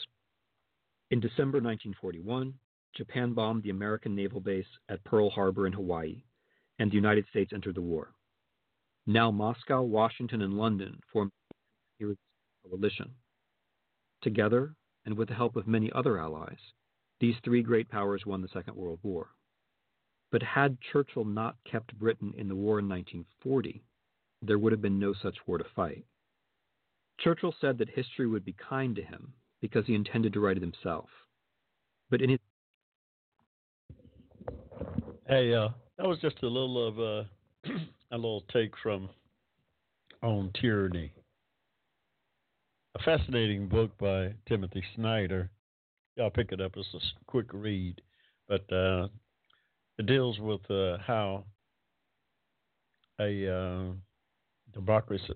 In December 1941, Japan bombed the American naval base at Pearl Harbor in Hawaii, and the United States entered the war. Now Moscow, Washington, and London formed a coalition. Together, and with the help of many other allies, these three great powers won the Second World War. But had Churchill not kept Britain in the war in 1940, there would have been no such war to fight. Churchill said that history would be kind to him because he intended to write it himself. But in his Hey, uh, that was just a little of uh, a little take from on tyranny. A fascinating book by Timothy Snyder. Y'all pick it up. It's a quick read, but uh, it deals with uh, how a uh, democracy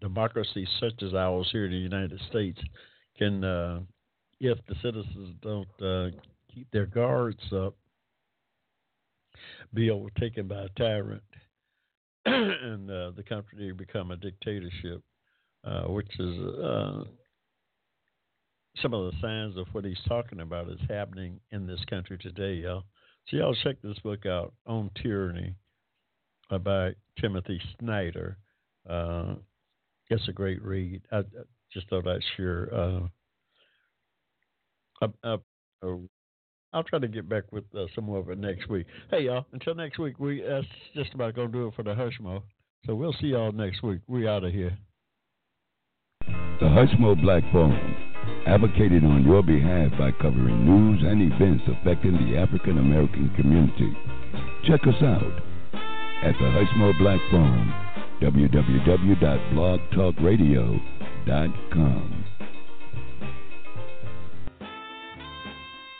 democracy such as ours here in the United States can, uh, if the citizens don't keep their guards up, be overtaken by a tyrant and uh, the country become a dictatorship, uh, which is uh, some of the signs of what he's talking about is happening in this country today, y'all. So y'all check this book out on tyranny by Timothy Snyder. Uh, it's a great read. I, I just thought I'd share. Uh, I'll try to get back with uh, some more of it next week. Hey, y'all. Until next week, we that's just about gonna do it for the Hushmo. So we'll see y'all next week. We out of here. The Hushmo Black Forum, advocated on your behalf by covering news and events affecting the African American community. Check us out at the Hushmo Black Forum, www.blogtalkradio.com.